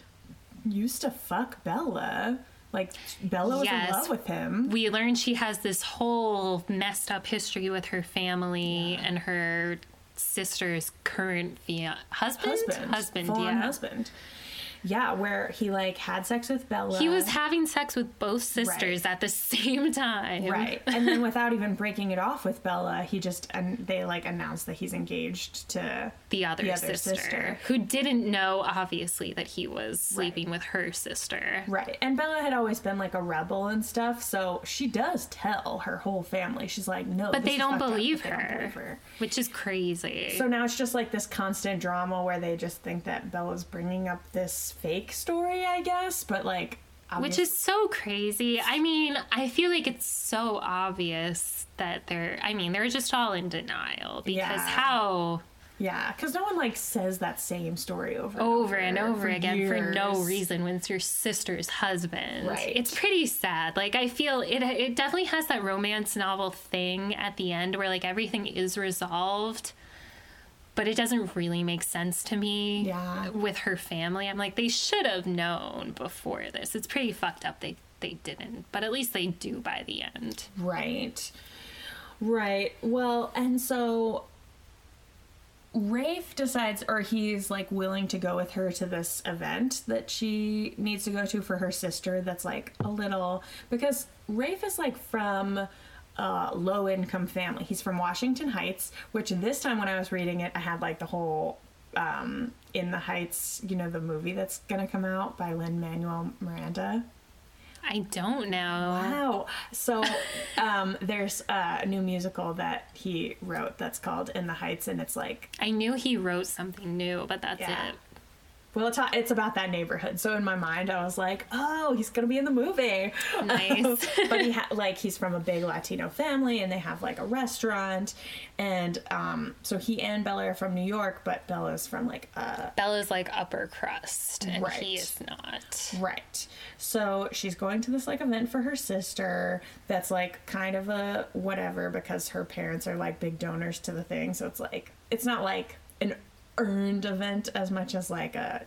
used to fuck Bella. Like, Bella was Yes. in love with him. we learned she has this whole messed up history with her family and her sister's current fia- husband. Husband. Husband, yeah. husband. Yeah, where he like had sex with Bella. He was having sex with both sisters at the same time. right, and then without even breaking it off with Bella, he just and they like announced that he's engaged to The other, The other sister, sister. who didn't know, obviously, that he was sleeping with her sister. Right. And Bella had always been like a rebel and stuff, so she does tell her whole family. She's like, no, But they don't, believe but they don't her, believe her. which is crazy. So now it's just like this constant drama where they just think that Bella's bringing up this fake story, I guess, but like. which is so crazy. I mean, I feel like it's so obvious that they're, I mean, they're just all in denial because Yeah. how Yeah, because no one like says that same story over and over and over for again for no reason when it's your sister's husband. Right. It's pretty sad. Like I feel it it definitely has that romance novel thing at the end where like everything is resolved. But it doesn't really make sense to me Yeah. with her family. I'm like, they should have known before this. It's pretty fucked up they they didn't. But at least they do by the end. Right. Right. Well, and so Rafe decides, or he's like willing to go with her to this event that she needs to go to for her sister. That's like a little because Rafe is like from a low income family. He's from Washington Heights, which this time when I was reading it, I had like the whole um, In the Heights, you know, the movie that's gonna come out by Lin Manuel Miranda. I don't know. Wow. So um, there's a new musical that he wrote that's called In the Heights, and it's like, I knew he wrote something new, but that's Yeah. it. Well, it's, it's about that neighborhood. So in my mind, I was like, oh, he's gonna be in the movie. Nice. but he ha- like he's from a big Latino family, and they have like a restaurant, and um, so he and Bella are from New York, but Bella's from like uh, Bella's like upper crust, and Right. he is not. Right. So she's going to this like event for her sister that's like kind of a whatever because her parents are like big donors to the thing. So it's like it's not like an earned event as much as like a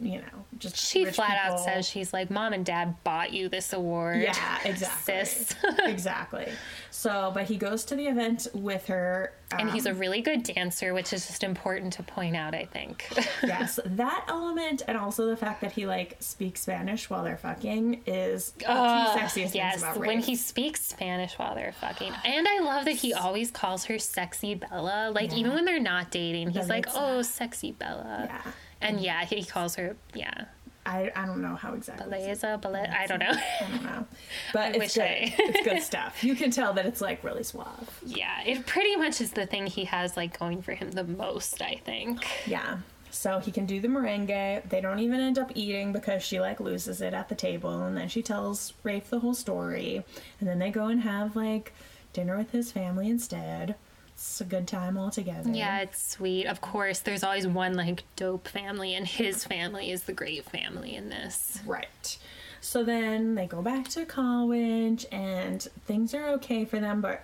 you know, just She flat out says she's like, "Mom and Dad bought you this award." Yeah, exactly. sis. exactly. So, but he goes to the event with her and he's um, a really good dancer, which is just important to point out. I think. yes, that element and also the fact that he like speaks Spanish while they're fucking is the sexiest yes, about when he speaks Spanish while they're fucking, and I love that he always calls her "sexy Bella." Like even when they're not dating, he's like, "Oh, sexy Bella," Yeah. And mm-hmm. yeah, he calls her, yeah, I, I don't know how exactly. Beleza, Bella. I don't know. I don't know. But wish it's good. I- it's good stuff. You can tell that it's like really suave. yeah, it pretty much is the thing he has like going for him the most. I think. Yeah. So he can do the merengue. They don't even end up eating because she like loses it at the table and then she tells Rafe the whole story. And then they go and have like dinner with his family instead. It's a good time all together. Yeah, it's sweet. Of course, there's always one like dope family, and his family is the great family in this. Right. So then they go back to college and things are okay for them, but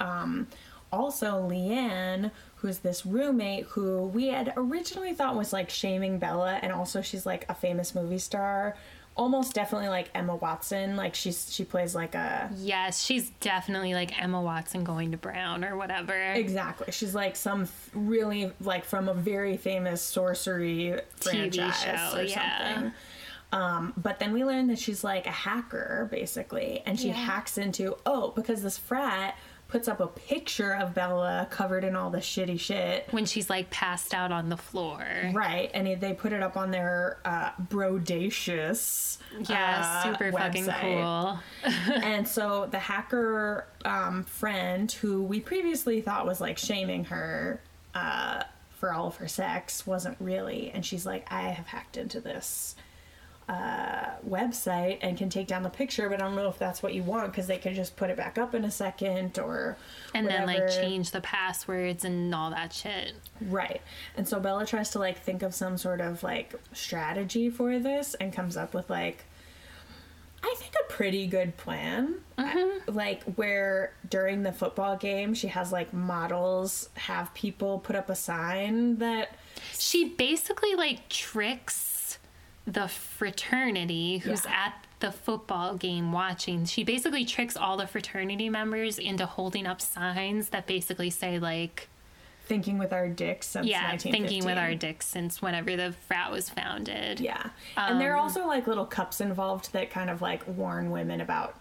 um, also Leanne, who's this roommate who we had originally thought was like shaming Bella, and also she's like a famous movie star, almost definitely like Emma Watson. Like she's she plays like a Yes, she's definitely like Emma Watson going to Brown or whatever. Exactly. She's like some f- really like from a very famous sorcery TV franchise show, or yeah. something. Um, but then we learn that she's like a hacker basically, and she Yeah. hacks into oh because this frat puts up a picture of Bella covered in all the shitty shit. When she's like passed out on the floor. Right, and they put it up on their uh, Brodacious. Yeah, uh, super fucking cool. and so the hacker um, friend who we previously thought was like shaming her uh, for all of her sex wasn't really and she's like i have hacked into this uh, website and can take down the picture but i don't know if that's what you want because they can just put it back up in a second or And then like change the passwords and all that shit. Right. And so Bella tries to like think of some sort of like strategy for this and comes up with like I think a pretty good plan. Like where during the football game she has like models have people put up a sign that She basically like tricks the fraternity who's Yeah. at the football game watching. She basically tricks all the fraternity members into holding up signs that basically say like thinking with our dicks since yeah, thinking with our dicks since whenever the frat was founded. Yeah. and there are Um, also like little cups involved that kind of like warn women about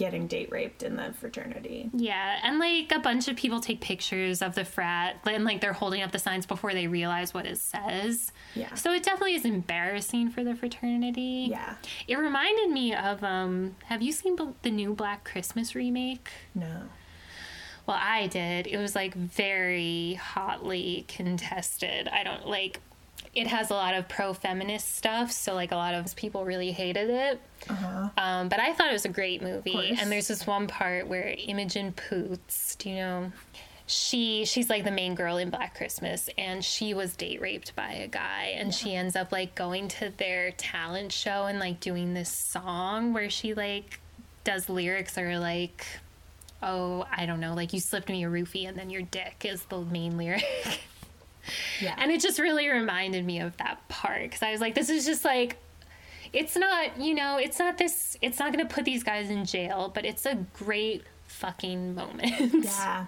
getting date raped in the fraternity. Yeah, and like a bunch of people take pictures of the frat and like they're holding up the signs before they realize what it says. Yeah. So it definitely is embarrassing for the fraternity. Yeah. It reminded me of um have you seen the new Black Christmas remake? No. Well, I did. It was like very hotly contested. I don't like it has a lot of pro feminist stuff, so like a lot of people really hated it. Um, but I thought it was a great movie. And there's this one part where Imogen Poots, do you know? She she's like the main girl in Black Christmas, and she was date raped by a guy, and she ends up like going to their talent show and like doing this song where she like does lyrics that are like oh, I don't know, like you slipped me a roofie and then your dick is the main lyric. Yeah. and it just really reminded me of that part because I was like, this is just like, it's not, you know, it's not this, it's not going to put these guys in jail, but it's a great fucking moment. Yeah.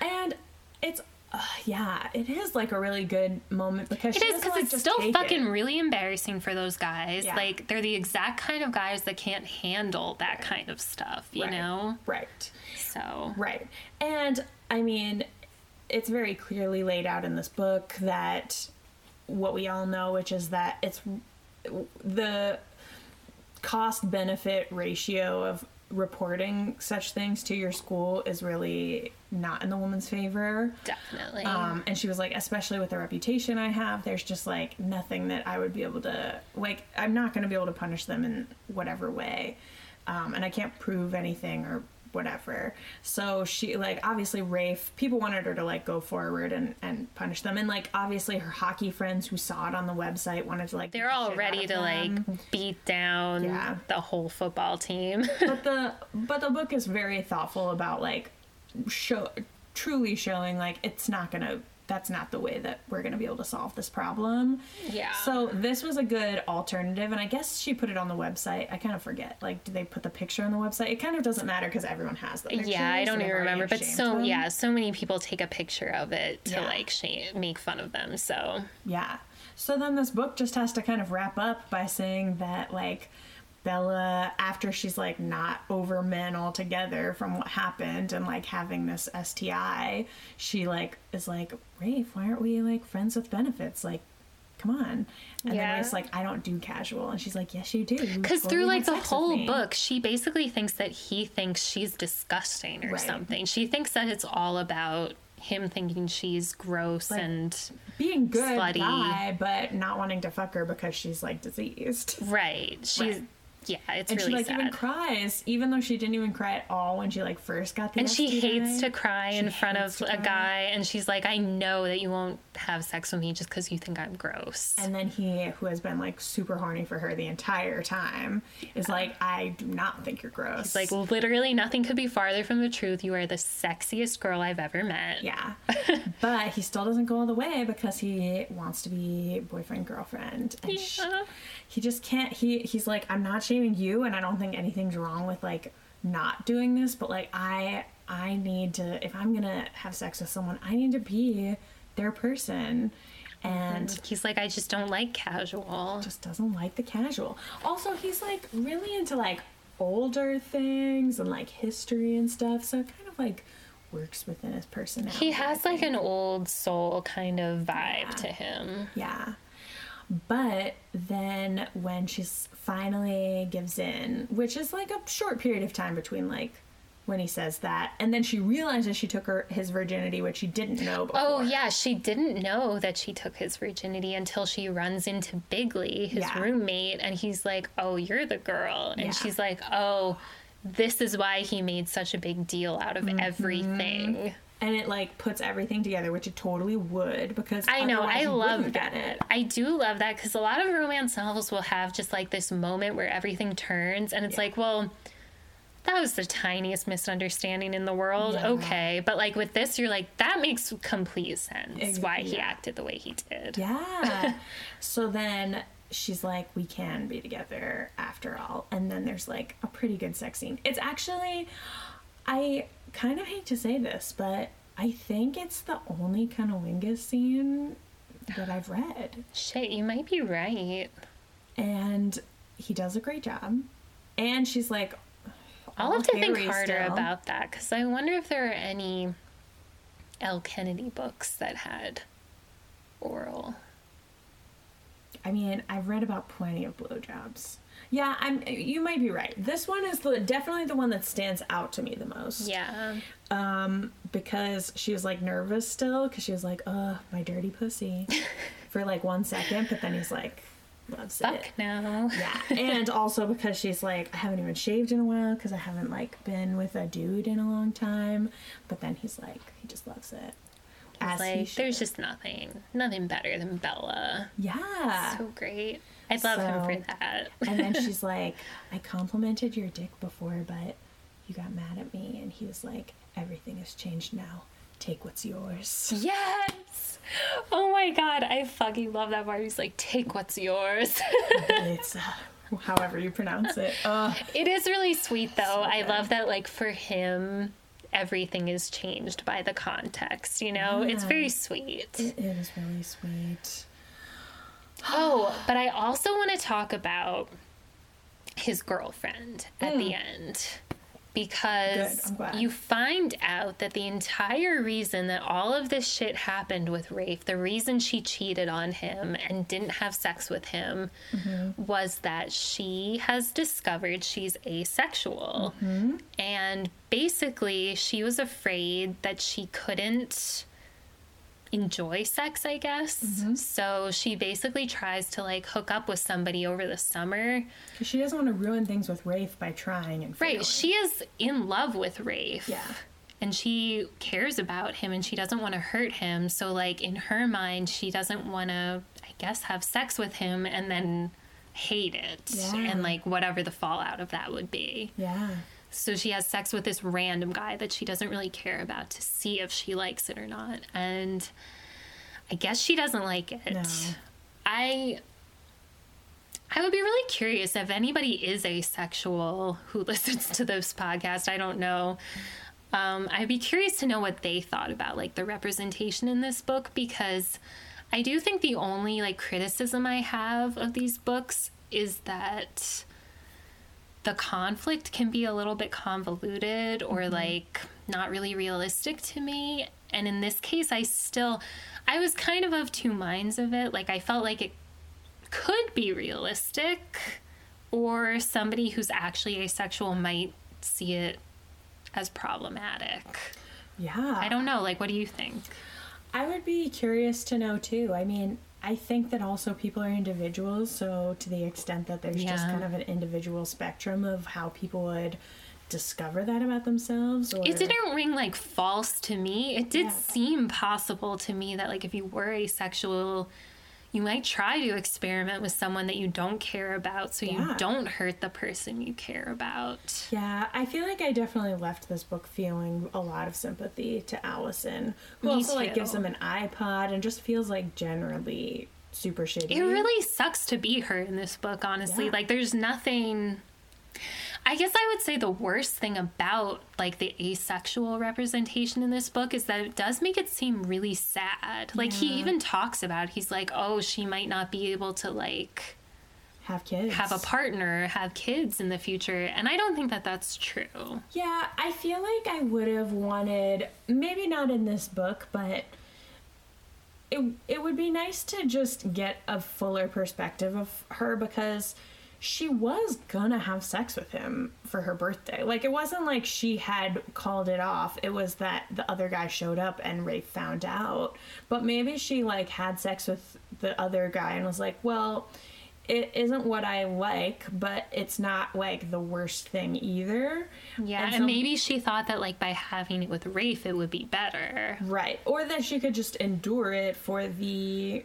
and it's uh, yeah, it is like a really good moment because It is because like, it's still fucking it. really embarrassing for those guys. Yeah. Like, they're the exact kind of guys that can't handle that kind of stuff, you Right. know? Right. So, Right. And I mean, it's very clearly laid out in this book that what we all know, which is that it's the cost benefit ratio of reporting such things to your school is really not in the woman's favor. definitely. Um, and she was like, especially with the reputation I have, there's just like nothing that I would be able to, like, I'm not going to be able to punish them in whatever way. Um, and I can't prove anything or whatever. So she, like, obviously, Rafe, people wanted her to, like, go forward and, and punish them. And, like, obviously, her hockey friends who saw it on the website wanted to, like, They're all ready to of like beat down Yeah. the whole football team. but the but the book is very thoughtful about like show truly showing like it's not gonna that's not the way that we're gonna be able to solve this problem Yeah. so this was a good alternative and i guess she put it on the website i kind of forget like do they put the picture on the website it kind of doesn't matter because everyone has the picture yeah, I don't even remember, but so them. yeah, so many people take a picture of it to Yeah. like shame, make fun of them. So Yeah. So then this book just has to kind of wrap up by saying that like Bella, after she's like not over men altogether from what happened and like having this STI, she like is like, Rafe, why aren't we like friends with benefits? Like, come on. And Yeah. then Rafe's like, I don't do casual. And she's like, Yes, you do. Because through like the whole book, she basically thinks that he thinks she's disgusting or Right. something. She thinks that it's all about him thinking she's gross Like, and being good slutty. guy, but not wanting to fuck her because she's like diseased. right. She's Right. Yeah, it's And really she like sad. even cries, even though she didn't even cry at all when she like first got the and she hates to cry in front of a guy and she's like i know that you won't have sex with me just because you think i'm gross And then he, who has been like super horny for her the entire time, is like, I do not think you're gross. It's like literally nothing could be farther from the truth. You are the sexiest girl I've ever met. yeah. but he still doesn't go all the way because he wants to be boyfriend girlfriend. And Yeah. he just can't. He he's like, I'm not shaming you, and I don't think anything's wrong with like not doing this, but like I I need to if I'm gonna have sex with someone, I need to be their person. And mm-hmm. He's like, I just don't like casual. just doesn't like the casual. Also, he's like really into like older things and like history and stuff, so it kind of like works within his personality. He has like an old soul kind of vibe Yeah. to him. yeah. But then when she's finally gives in, which is like a short period of time between like when he says that, and then she realizes she took her his virginity, which she didn't know before. Oh yeah, she didn't know that she took his virginity until she runs into Bigley, his Yeah. roommate, and he's like, "Oh, you're the girl," and Yeah. she's like, "Oh." This is why he made such a big deal out Mm-hmm. of everything. And it like puts everything together, which it totally would because I know, I love that. it. I do love that because a lot of romance novels will have just like this moment where everything turns, and it's Yeah. like, well, that was the tiniest misunderstanding in the world. Yeah. Okay, but like with this, you're like, that makes complete sense why he acted the way he did. Yeah. so then she's like, we can be together after all. And then there's like a pretty good sex scene. It's actually, I kind of hate to say this, but I think it's the only cunnilingus scene that I've read. Shit, you might be right. And he does a great job. And she's like, I'll have to think harder still. about that because I wonder if there are any Elle Kennedy books that had oral. I mean, I've read about plenty of blowjobs. Yeah, I'm. You might be right. This one is the definitely the one that stands out to me the most. Yeah. Um, because she was like nervous still, because she was like, "Uh, my dirty pussy," for like one second, but then he's like, loves Fuck it. no. Yeah, and also because she's like, I haven't even shaved in a while because I haven't like been with a dude in a long time. But then he's like, he just loves it. He like there's just nothing, nothing better than Bella. yeah. So great. I'd love him for that. and then she's like, I complimented your dick before, but you got mad at me. And he was like, everything has changed now. Take what's yours. yes. Oh my god, I fucking love that part. He's like, take what's yours. it's uh, however you pronounce it. Uh, it is really sweet though. So I love that like for him everything is changed by the context, you know? It's very sweet. it, is really sweet. Oh, but I also want to talk about his girlfriend at the hmm. end because Good, you find out that the entire reason that all of this shit happened with Rafe, the reason she cheated on him and didn't have sex with him, Mm-hmm. was that she has discovered she's asexual. Mm-hmm. And basically, she was afraid that she couldn't enjoy sex, I guess. Mm-hmm. So she basically tries to like hook up with somebody over the summer. Because she doesn't want to ruin things with Rafe by trying and failing. Right. She is in love with Rafe. Yeah. And she cares about him and she doesn't want to hurt him. So, like, in her mind, she doesn't want to, I guess, have sex with him and then hate it. Yeah. And, like, whatever the fallout of that would be. Yeah. So she has sex with this random guy that she doesn't really care about to see if she likes it or not. And I guess she doesn't like it. No. I I would be really curious if anybody is asexual who listens to this podcast. I don't know. Um, I'd be curious to know what they thought about like the representation in this book because I do think the only like criticism I have of these books is that the conflict can be a little bit convoluted or mm-hmm. like not really realistic to me. And in this case, I still, I was kind of of two minds of it. Like, I felt like it could be realistic, or somebody who's actually asexual might see it as problematic. Yeah. I don't know. Like, what do you think? I would be curious to know too. I mean, I think that also people are individuals, so to the extent that there's just kind of an individual spectrum of how people would discover that about themselves or It didn't ring like false to me. It did Yeah. seem possible to me that like if you were asexual, you might try to experiment with someone that you don't care about so you don't hurt the person you care about. Yeah, I feel like I definitely left this book feeling a lot of sympathy to Allison, who Me also like gives him an iPod and just feels like generally super shitty. It really sucks to be hurt in this book, honestly. Yeah. Like there's nothing I guess I would say the worst thing about like the asexual representation in this book is that it does make it seem really sad. Like he even talks about he's like, "Oh, she might not be able to like have kids. have a partner, have kids in the future." And I don't think that that's true. Yeah, I feel like I would have wanted maybe not in this book, but it it would be nice to just get a fuller perspective of her because she was gonna have sex with him for her birthday. Like it wasn't like she had called it off. It was that the other guy showed up and Ray found out. But maybe she like had sex with the other guy and was like, "Well, it isn't what I like, but it's not like the worst thing either." Yeah, and, so- maybe she thought that like by having it with Rafe it would be better. Right. Or that she could just endure it for the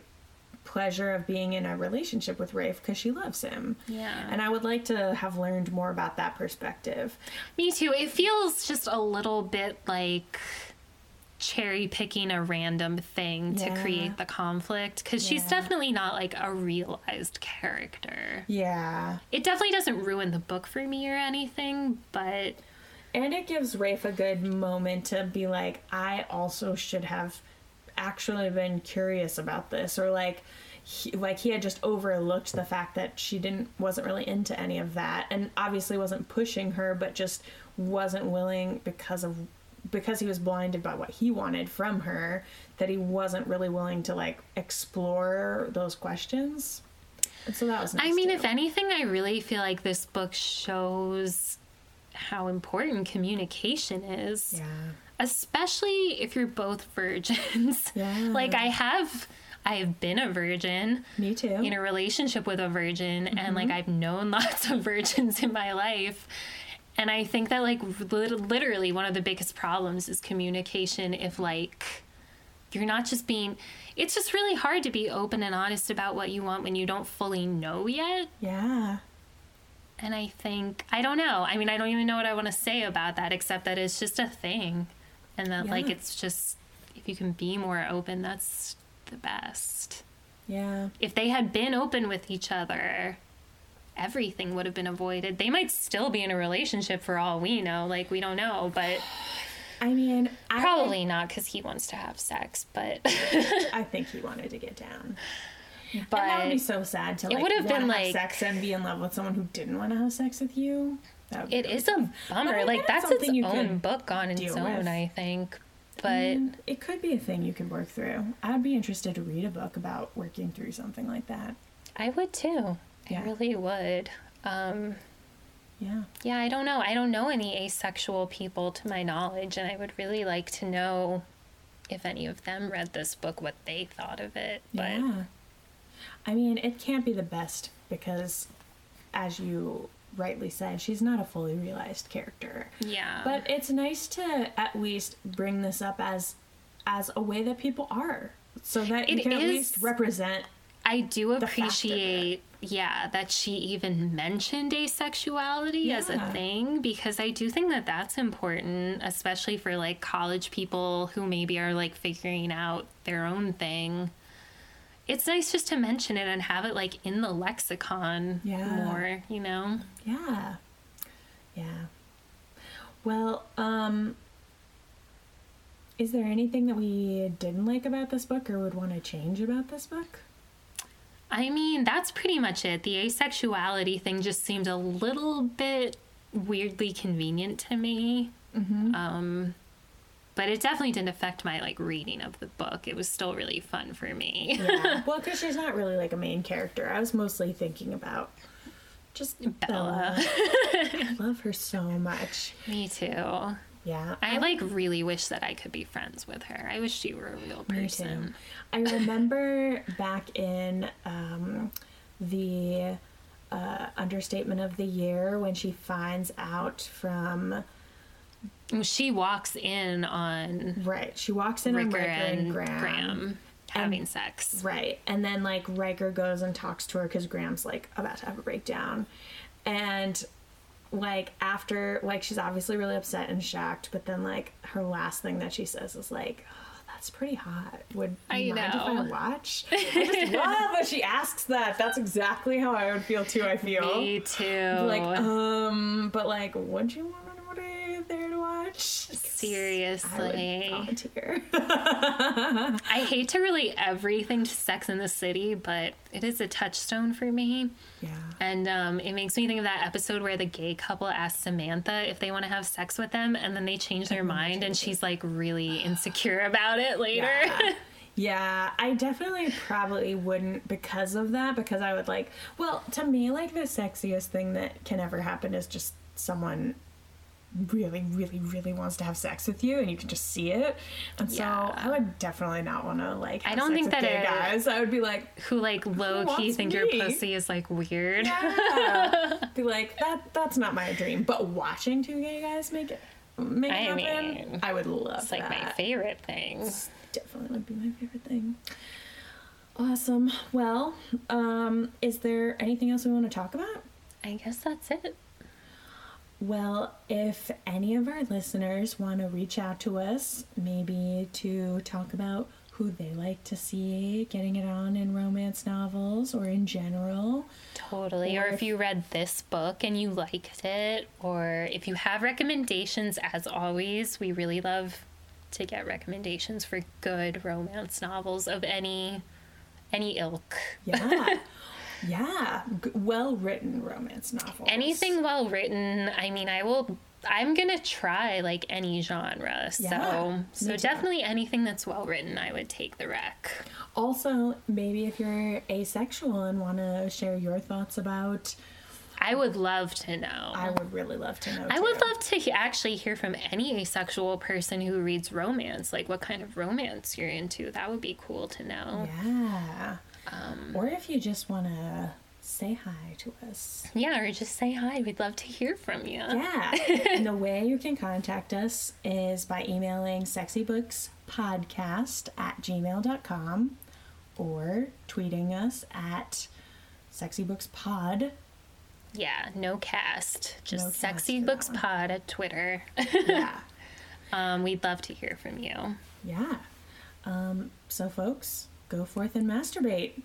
pleasure of being in a relationship with Rafe because she loves him. Yeah. And I would like to have learned more about that perspective. Me too. It feels just a little bit like cherry picking a random thing to create the conflict because she's definitely not like a realized character. Yeah. It definitely doesn't ruin the book for me or anything, but And it gives Rafe a good moment to be like, I also should have actually been curious about this, or like, he, like he had just overlooked the fact that she didn't wasn't really into any of that, and obviously wasn't pushing her, but just wasn't willing because of because he was blinded by what he wanted from her that he wasn't really willing to like explore those questions. And so that was. Nice I mean, too. if anything, I really feel like this book shows how important communication is. yeah, Especially if you're both virgins. Yeah. like I have I have been a virgin me too. in a relationship with a virgin and like Mm-hmm. I've known lots of virgins in my life. And I think that like literally one of the biggest problems is communication if like you're not just being it's just really hard to be open and honest about what you want when you don't fully know yet. yeah, And I think, I don't know. I mean, I don't even know what I want to say about that except that it's just a thing. And that, like, it's just, if you can be more open, that's the best. yeah. If they had been open with each other, everything would have been avoided. They might still be in a relationship for all we know. Like, we don't know, but I mean, I, probably not because he wants to have sex. But, I think he wanted to get down. but and that would be so sad to like would have been, have like- sex and be in love with someone who didn't want to have sex with you. That would be it really is a bummer. Like, it's that's its own book on its own, with. I think. But. It could be a thing you could work through. I'd be interested to read a book about working through something like that. I would too. Yeah. I really would. Um, Yeah. yeah, I don't know. I don't know any asexual people to my knowledge, and I would really like to know if any of them read this book, what they thought of it. But Yeah. I mean, it can't be the best because, as you rightly said, she's not a fully realized character. yeah. But it's nice to at least bring this up as as a way that people are, so that you It can at least represent. I do fact of it. appreciate, yeah, that she even mentioned asexuality as a thing because I do think that that's important, especially for like college people who maybe are like figuring out their own thing. It's nice just to mention it and have it like in the lexicon Yeah. more, you know? Yeah. Yeah. Well, um, is there anything that we didn't like about this book or would want to change about this book? I mean, that's pretty much it. The asexuality thing just seemed a little bit weirdly convenient to me. Um, but it definitely didn't affect my like reading of the book. It was still really fun for me. Yeah. well, because she's not really like a main character. I was mostly thinking about just Bella. Bella. I love her so much. me too. Yeah. I like really wish that I could be friends with her. I wish she were a real Me person. too. I remember back in um, the uh, understatement of the year when she finds out from She walks in on right. She walks in on Rikker and and Graham. Graham, having sex. Right. And then like Rikker goes and talks to her because Graham's like about to have a breakdown. And like after like she's obviously really upset and shocked, but then like her last thing that she says is like, oh, that's pretty hot. Would you I mind if I know. watch? I just love she asks that. That's exactly how I would feel too, I feel. Me too. Like, um, but like, would you want there to watch? I Seriously. volunteer. I hate to relate everything to Sex in the City, but it is a touchstone for me. yeah. And um, it makes me think of that episode where the gay couple asks Samantha if they want to have sex with them, and then they change their mind, and she's like really insecure about it later. Yeah. Yeah, I definitely probably wouldn't because of that. Because I would like, well, to me, like the sexiest thing that can ever happen is just someone really, really, really wants to have sex with you, and you can just see it. And so Yeah. I would definitely not want to like. I don't think that gay it- guys. I would be like, Who like low key wants think your pussy is like weird. yeah. be like that. That's not my dream. But watching two gay guys make it make it I happen, mean, I would love It's like my favorite thing. definitely would be my favorite thing. Awesome. Well, um, is there anything else we want to talk about? I guess that's it. Well, if any of our listeners want to reach out to us, maybe to talk about who they like to see getting it on in romance novels or in general. Totally. Or, Or if if- you read this book and you liked it, or if you have recommendations, as always, we really love to get recommendations for good romance novels of any any ilk. Yeah. yeah. G- well written romance novels. Anything well written. I mean, I will. I'm gonna try like any genre. So, Yeah, so too. definitely anything that's well written, I would take the rec. Also, maybe if you're asexual and want to share your thoughts about, I would love to know. I would really love to know. I would love to he- actually hear from any asexual person who reads romance, like what kind of romance you're into. That would be cool to know. Yeah. Um, or if you just want to say hi to us. Yeah, or just say hi. We'd love to hear from you. Yeah. and the way you can contact us is by emailing sexybookspodcast at gmail.com or tweeting us at sexybookspod. Yeah, no cast. Just No Sexy Books. Pod at Twitter. Yeah. um, we'd love to hear from you. Yeah. Um, so, folks, go forth and masturbate.